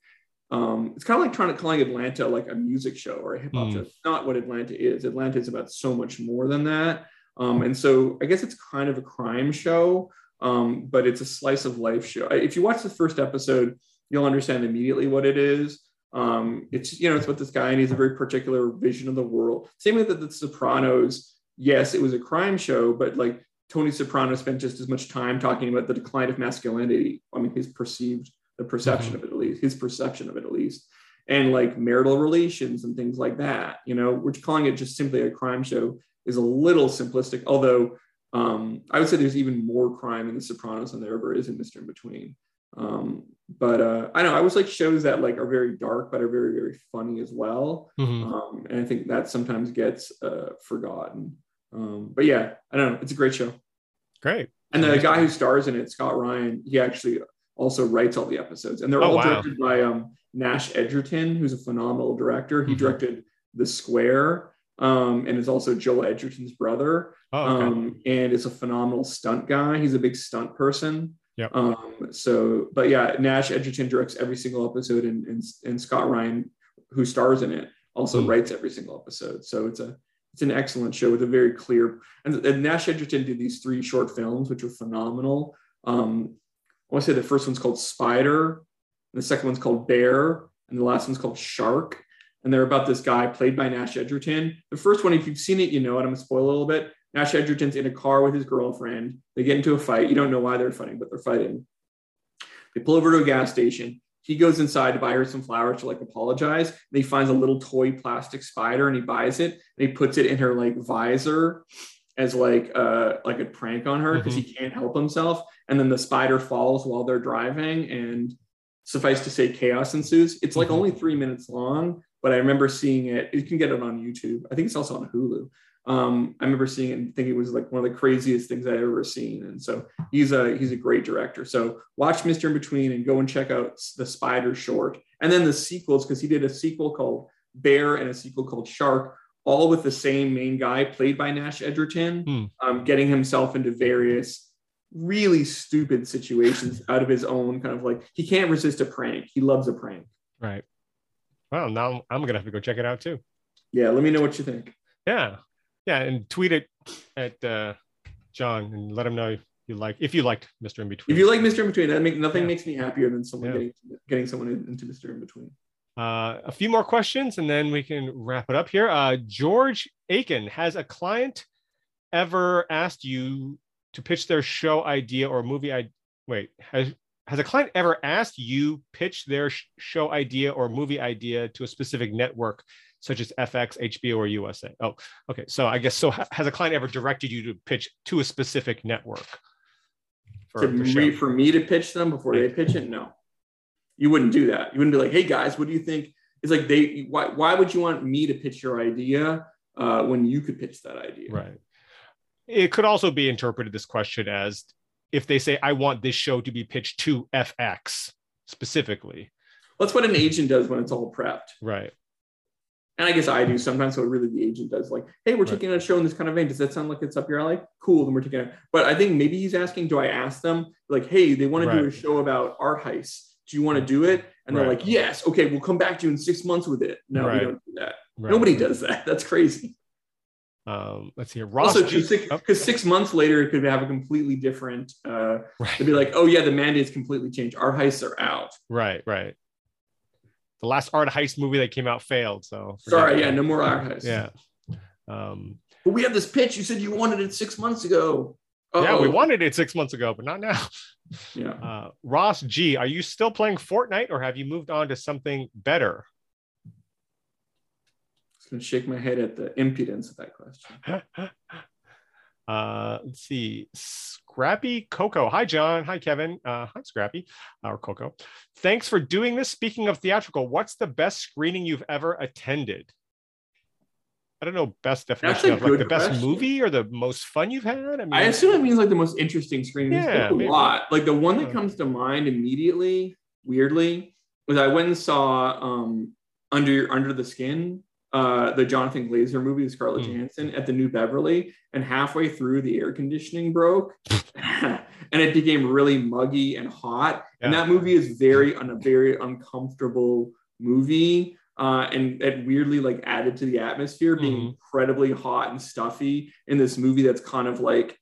um, it's kind of like trying to calling Atlanta like a music show or a hip hop Mm. show. It's not what Atlanta is. Atlanta is about so much more than that. Um, and so I guess it's kind of a crime show, um, but it's a slice of life show. If you watch the first episode, you'll understand immediately what it is. Um, it's you know it's about this guy and he has a very particular vision of the world. Same way that The Sopranos. Yes, it was a crime show, but like Tony Soprano spent just as much time talking about the decline of masculinity. I mean, his perceived the perception mm-hmm. of it at least, his perception of it at least, and like marital relations and things like that. You know, we're calling it just simply a crime show is a little simplistic, although um, I would say there's even more crime in The Sopranos than there ever is in Mr. In Between. Um, but uh, I know I always like shows that like are very dark but are very very funny as well. Mm-hmm. Um, and I think that sometimes gets uh, forgotten. Um, but yeah, I don't know. It's a great show. Great. And the guy who stars in it, Scott Ryan, he actually also writes all the episodes, and they're oh, all wow. directed by um, Nash Edgerton, who's a phenomenal director. He mm-hmm. directed The Square, um, and is also Joel Edgerton's brother. Oh, okay. um, and is a phenomenal stunt guy. He's a big stunt person. Yeah. Um, so, but yeah, Nash Edgerton directs every single episode, and and, and Scott Ryan, who stars in it, also mm. writes every single episode. So it's a it's an excellent show with a very clear. And, and Nash Edgerton did these three short films, which are phenomenal. Um, I want to say the first one's called Spider, the second one's called Bear, and the last one's called Shark and they're about this guy played by Nash Edgerton. The first one, if you've seen it, you know it. I'm gonna spoil a little bit. Nash Edgerton's in a car with his girlfriend. They get into a fight. You don't know why they're fighting, but they're fighting. They pull over to a gas station. He goes inside to buy her some flowers to like apologize. And he finds a little toy plastic spider and he buys it and he puts it in her like visor as like uh like a prank on her because mm-hmm. he can't help himself. And then the spider falls while they're driving and suffice to say chaos ensues. It's like mm-hmm. only three minutes long, but I remember seeing it. You can get it on YouTube. I think it's also on Hulu. Um, I remember seeing it and thinking it was like one of the craziest things I've ever seen. And so he's a he's a great director. So watch Mr. In Between and go and check out the Spider short, and then the sequels because he did a sequel called Bear and a sequel called Shark, all with the same main guy played by Nash Edgerton, hmm. um, getting himself into various really stupid situations out of his own kind of like he can't resist a prank. He loves a prank. Right. Well, now I'm gonna have to go check it out too. Yeah, let me know what you think. Yeah, yeah, and tweet it at uh, John and let him know you like if you liked Mr. In Between. If you like Mr. In Between, that make nothing yeah. makes me happier than someone yeah. getting getting someone into Mr. In Between. Uh, a few more questions and then we can wrap it up here. Uh, George Aiken has a client ever asked you to pitch their show idea or movie idea? Wait, has has a client ever asked you pitch their sh- show idea or movie idea to a specific network such as FX, HBO, or USA? Oh, okay. So I guess so. Has a client ever directed you to pitch to a specific network? For, me, for me to pitch them before they pitch it? No, you wouldn't do that. You wouldn't be like, "Hey guys, what do you think?" It's like they. Why? Why would you want me to pitch your idea uh, when you could pitch that idea? Right. It could also be interpreted this question as if they say, I want this show to be pitched to FX specifically. That's what an agent does when it's all prepped. Right. And I guess I do sometimes So really the agent does, like, hey, we're right. taking a show in this kind of vein. Does that sound like it's up your alley? Cool, then we're taking it. But I think maybe he's asking, do I ask them, like, hey, they want right. to do a show about art heists. Do you want to do it? And they're like, yes, okay, we'll come back to you in six months with it. No, we don't do that. Nobody does that. That's crazy. Um, let's see here. Ross also, because six, oh. six, months later, it could have a completely different. Uh, right. They'd be like, "Oh yeah, the mandates completely changed. Our heists are out." Right, right. The last art heist movie that came out failed. So sorry, yeah, no more art heists. Yeah. Um, but we have this pitch. You said you wanted it six months ago. Uh-oh. Yeah, we wanted it six months ago, but not now. Yeah. Uh, Ross G, are you still playing Fortnite, or have you moved on to something better? I'm just going to shake my head at the impudence of that question. uh, let's see. Scrappy Coco. Hi, John. Hi, Kevin. Uh, hi, Scrappy or Coco. Thanks for doing this. Speaking of theatrical, what's the best screening you've ever attended? I don't know best definition of like the best movie or the most fun you've had. I mean, I assume it means like the most interesting screening. Yeah, a lot. Like the one that comes to mind immediately, weirdly, was I went and saw um, Under Under the Skin uh, the Jonathan Glazer movie with Scarlett mm. Johansson at the New Beverly, and halfway through the air conditioning broke, and it became really muggy and hot. Yeah. And that movie is very on a very uncomfortable movie. Uh, and it weirdly like added to the atmosphere being mm. incredibly hot and stuffy in this movie that's kind of like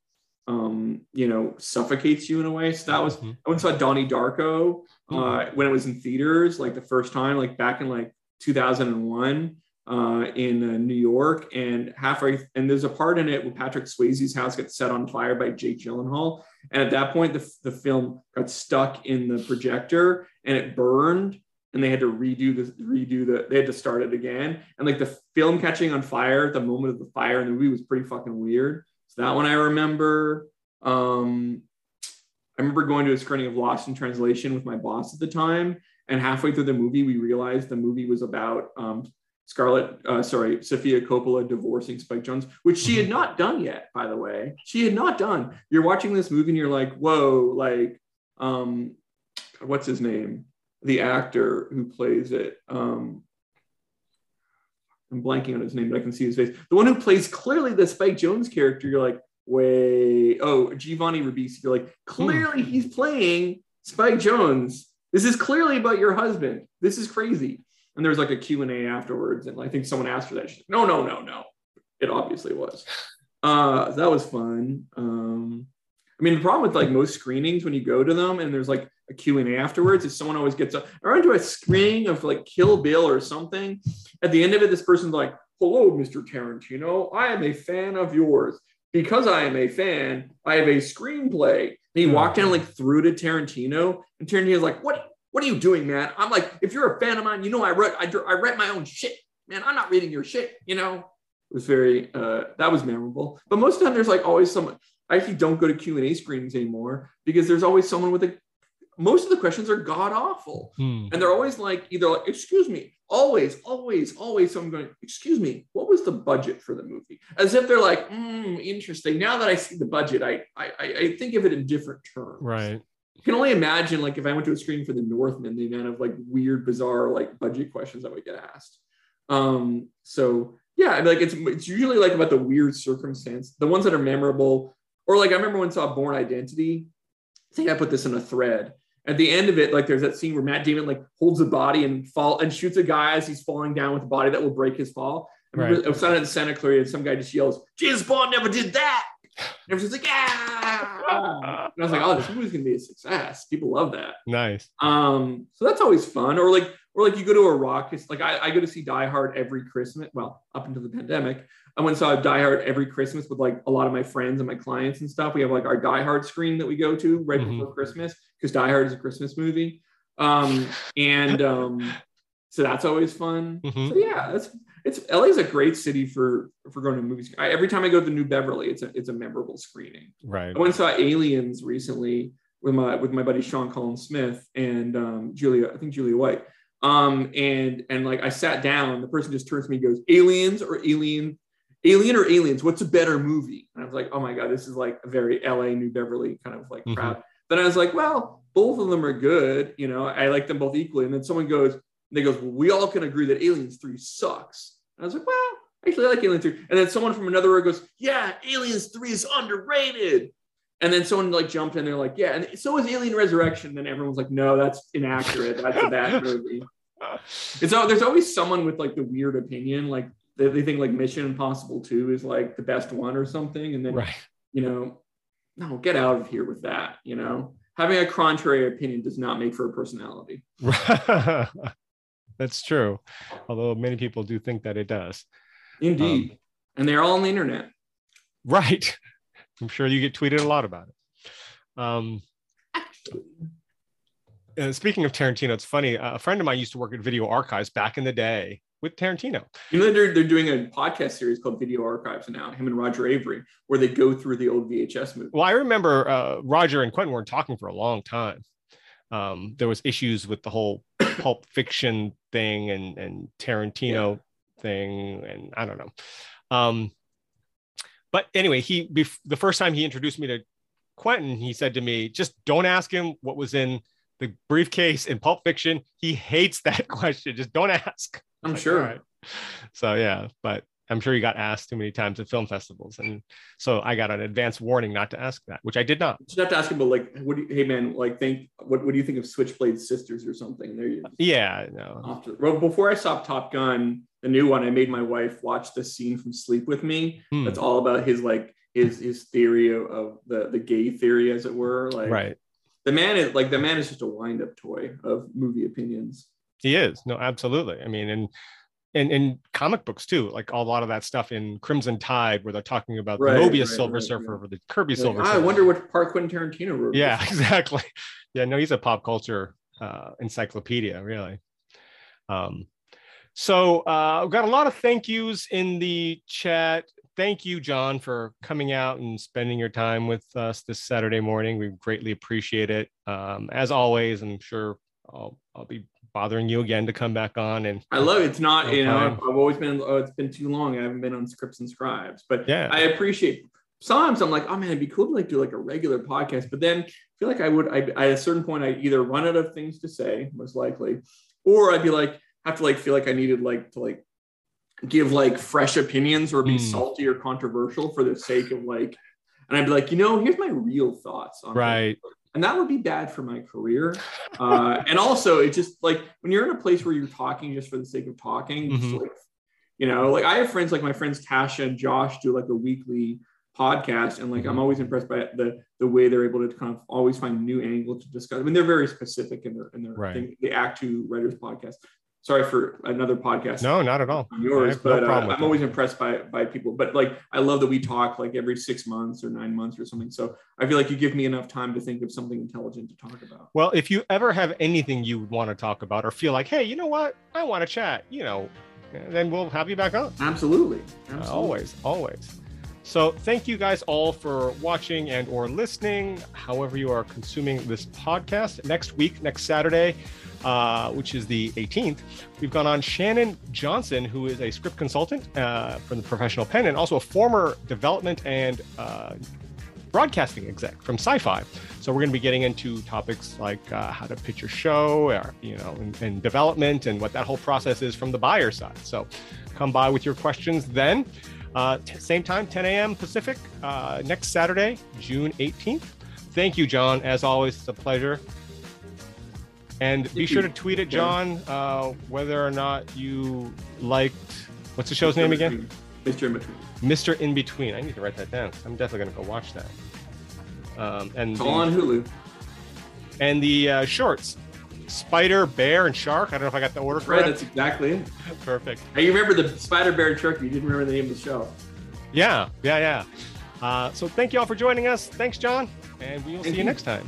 um, you know, suffocates you in a way. So that was Mhm. I went saw Donnie Darko uh, when it was in theaters, like the first time, like back in like 2001 uh, in uh, New York. And halfway, and there's a part in it where Patrick Swayze's house gets set on fire by Jake Gyllenhaal. And at that point, the, the film got stuck in the projector and it burned. And they had to redo the redo the they had to start it again. And like the film catching on fire at the moment of the fire in the movie was pretty fucking weird. So that one I remember. Um, I remember going to a screening of Lost in Translation with my boss at the time, and halfway through the movie, we realized the movie was about um, Scarlett, uh, sorry, Sofia Coppola divorcing Spike Jonze, which she had not done yet, by the way. She had not done. You're watching this movie and you're like, whoa, like, um, what's his name? The actor who plays it. Um, I'm blanking on his name, but I can see his face. The one who plays clearly the Spike Jonze character, you're like, wait, oh, Giovanni Ribisi. You're like, clearly he's playing Spike Jonze. This is clearly about your husband. This is crazy. And there was like a Q&A afterwards. And I think someone asked her that. She's like, no, no, no, no. It obviously was. Uh, that was fun. Um, I mean, the problem with like most screenings when you go to them and there's like a Q&A afterwards is someone always gets up. I went to a screening of like Kill Bill or something. At the end of it, this person's like, hello, Mr. Tarantino. I am a fan of yours. Because I am a fan, I have a screenplay. And he walked down like through to Tarantino, and Tarantino's like, "What? What are you doing, man?" I'm like, "If you're a fan of mine, you know I read I, I read my own shit, man. I'm not reading your shit." You know, it was very uh, that was memorable. But most of the time, there's like always someone. I actually don't go to Q and A screenings anymore because there's always someone with a. Most of the questions are god awful. Hmm. And they're always like, either like, excuse me, always, always, always someone going, excuse me, what was the budget for the movie? As if they're like, hmm, interesting. Now that I see the budget, I, I I think of it in different terms. Right. I can only imagine like if I went to a screening for the Northman, the amount of like weird, bizarre like budget questions I would get asked. Um, so yeah, I mean, like it's it's usually like about the weird circumstance, the ones that are memorable, or like I remember when I saw Born Identity. I think I put this in a thread. At the end of it, like there's that scene where Matt Damon like holds a body and fall and shoots a guy as he's falling down with a body that will break his fall. I remember Right. I was out in Santa Clarita and some guy just yells, James Bond never did that. And everyone's like, yeah. And I was like, oh, this movie's gonna be a success. People love that. Nice. Um, so that's always fun. Or like, or like you go to a rock. It's like I, I go to see Die Hard every Christmas. Well, up until the pandemic, I went and saw Die Hard every Christmas with like a lot of my friends and my clients and stuff. We have like our Die Hard screen that we go to right Mhm. before Christmas because Die Hard is a Christmas movie. Um, and um, so that's always fun. Mhm. So yeah, that's it's LA is a great city for for going to movies. I, every time I go to the New Beverly, it's a it's a memorable screening. Right. I went and saw Aliens recently with my with my buddy Sean Colin Smith and um, Julia, I think Julia White. Um, and and like I sat down, the person just turns to me and goes, Aliens or Alien, Alien or Aliens, what's a better movie? And I was like, oh my God, this is like a very LA New Beverly kind of like Mhm. crowd. Then I was like, well, both of them are good, you know, I like them both equally. And then someone goes, they goes, well, we all can agree that Aliens 3 sucks. And I was like, well, actually I like Aliens 3. And then someone from another row goes, yeah, Aliens 3 is underrated. And then someone like jumped in, they're like, yeah, and so is Alien Resurrection. And then everyone's like, no, that's inaccurate. That's a bad movie. It's al- there's always someone with like the weird opinion, like they, they think like Mission Impossible 2 is like the best one or something. And then, Right. you know, no, get out of here with that. You know, having a contrary opinion does not make for a personality. That's true. Although many people do think that it does. Indeed. and they're all on the internet. Right. I'm sure you get tweeted a lot about it. Um, and speaking of Tarantino, it's funny. A friend of mine used to work at Video Archives back in the day with Tarantino. You know, they're, they're doing a podcast series called Video Archives now, him and Roger Avary, where they go through the old VHS movies. Well, I remember uh, Roger and Quentin weren't talking for a long time. Um, there was issues with the whole Pulp Fiction thing and and Tarantino thing, and I don't know. Um, but anyway, he bef- the first time he introduced me to Quentin, he said to me, "Just don't ask him what was in the briefcase in Pulp Fiction. He hates that question. Just don't ask." I'm Like, sure. right. So yeah, but I'm sure you got asked too many times at film festivals, and so I got an advance warning not to ask that, which I did not. You should have to ask him, but like, what do you, hey man, like, think, what, what do you think of Switchblade Sisters or something? There you Yeah, no. to- well, before I saw Top Gun, the new one, I made my wife watch the scene from Sleep with Me. Hmm. That's all about his like his his theory of, of the the gay theory, as it were. Like right. the man is like the man is just a wind up toy of movie opinions. He is. No, absolutely. I mean, and in, in comic books too, like a lot of that stuff in Crimson Tide, where they're talking about Right, the Mobius right, Silver right, Surfer or the Kirby Like, Silver I Surfer. wonder what part Quentin Tarantino wrote. Yeah, exactly. Yeah, no, he's a pop culture uh, encyclopedia, really. Um, so uh, we've got a lot of thank yous in the chat. Thank you, John, for coming out and spending your time with us this Saturday morning. We greatly appreciate it. Um, as always, I'm sure I'll, I'll be bothering you again to come back on and I love it. It's not, No you know. I've, I've always been, oh, it's been too long. I haven't been on scripts and scribes, but yeah, I appreciate. Sometimes I'm like, oh man, it'd be cool to like do like a regular podcast, but then I feel like I would. I, at a certain point, I either run out of things to say, most likely, or I'd be like, have to like feel like I needed like to like give like fresh opinions or be Mm. salty or controversial for the sake of like, and I'd be like, you know, here's my real thoughts on right. And that would be bad for my career. Uh, and also, it just like when you're in a place where you're talking just for the sake of talking, just Mhm. like you know, like I have friends like my friends Tasha and Josh do like a weekly podcast, and like Mhm. I'm always impressed by the the way they're able to kind of always find new angle to discuss. I mean, they're very specific in their in their Right. thing, the Act Two Writers podcast. Sorry for another podcast No, not at all. yours, no but uh, I'm that. always impressed by by people. But like, I love that we talk like every six months or nine months or something. So I feel like you give me enough time to think of something intelligent to talk about. Well, if you ever have anything you want to talk about or feel like, hey, you know what, I want to chat, you know, then we'll have you back on. Absolutely, Uh, absolutely. always, always. So thank you guys all for watching and or listening, however you are consuming this podcast. Next week, next Saturday, uh, which is the 18th, we've gone on Shannon Johnson, who is a script consultant uh, from the Professional Pen and also a former development and uh, broadcasting exec from Sci-Fi. So we're going to be getting into topics like uh, how to pitch your show, or, you know, and, and development, and what that whole process is from the buyer side. So come by with your questions then. Uh, t- same time, 10 a.m. Pacific, uh, next Saturday, June 18th. Thank you, John. As always, it's a pleasure. And be sure to tweet at Yeah. John uh, whether or not you liked. What's the show's name again? Mr. Inbetween. Mr. Inbetween. I need to write that down. I'm definitely going to go watch that. Um, and It's the, on Hulu. and the uh, shorts, Spider, Bear, and Shark. I don't know if I got the order Right, correct. that's exactly it. Perfect. You remember the Spider Bear Turkey? You didn't remember the name of the show. Yeah, yeah, yeah. Uh, so thank you all for joining us. Thanks, John, and we will Thank see you you. next time.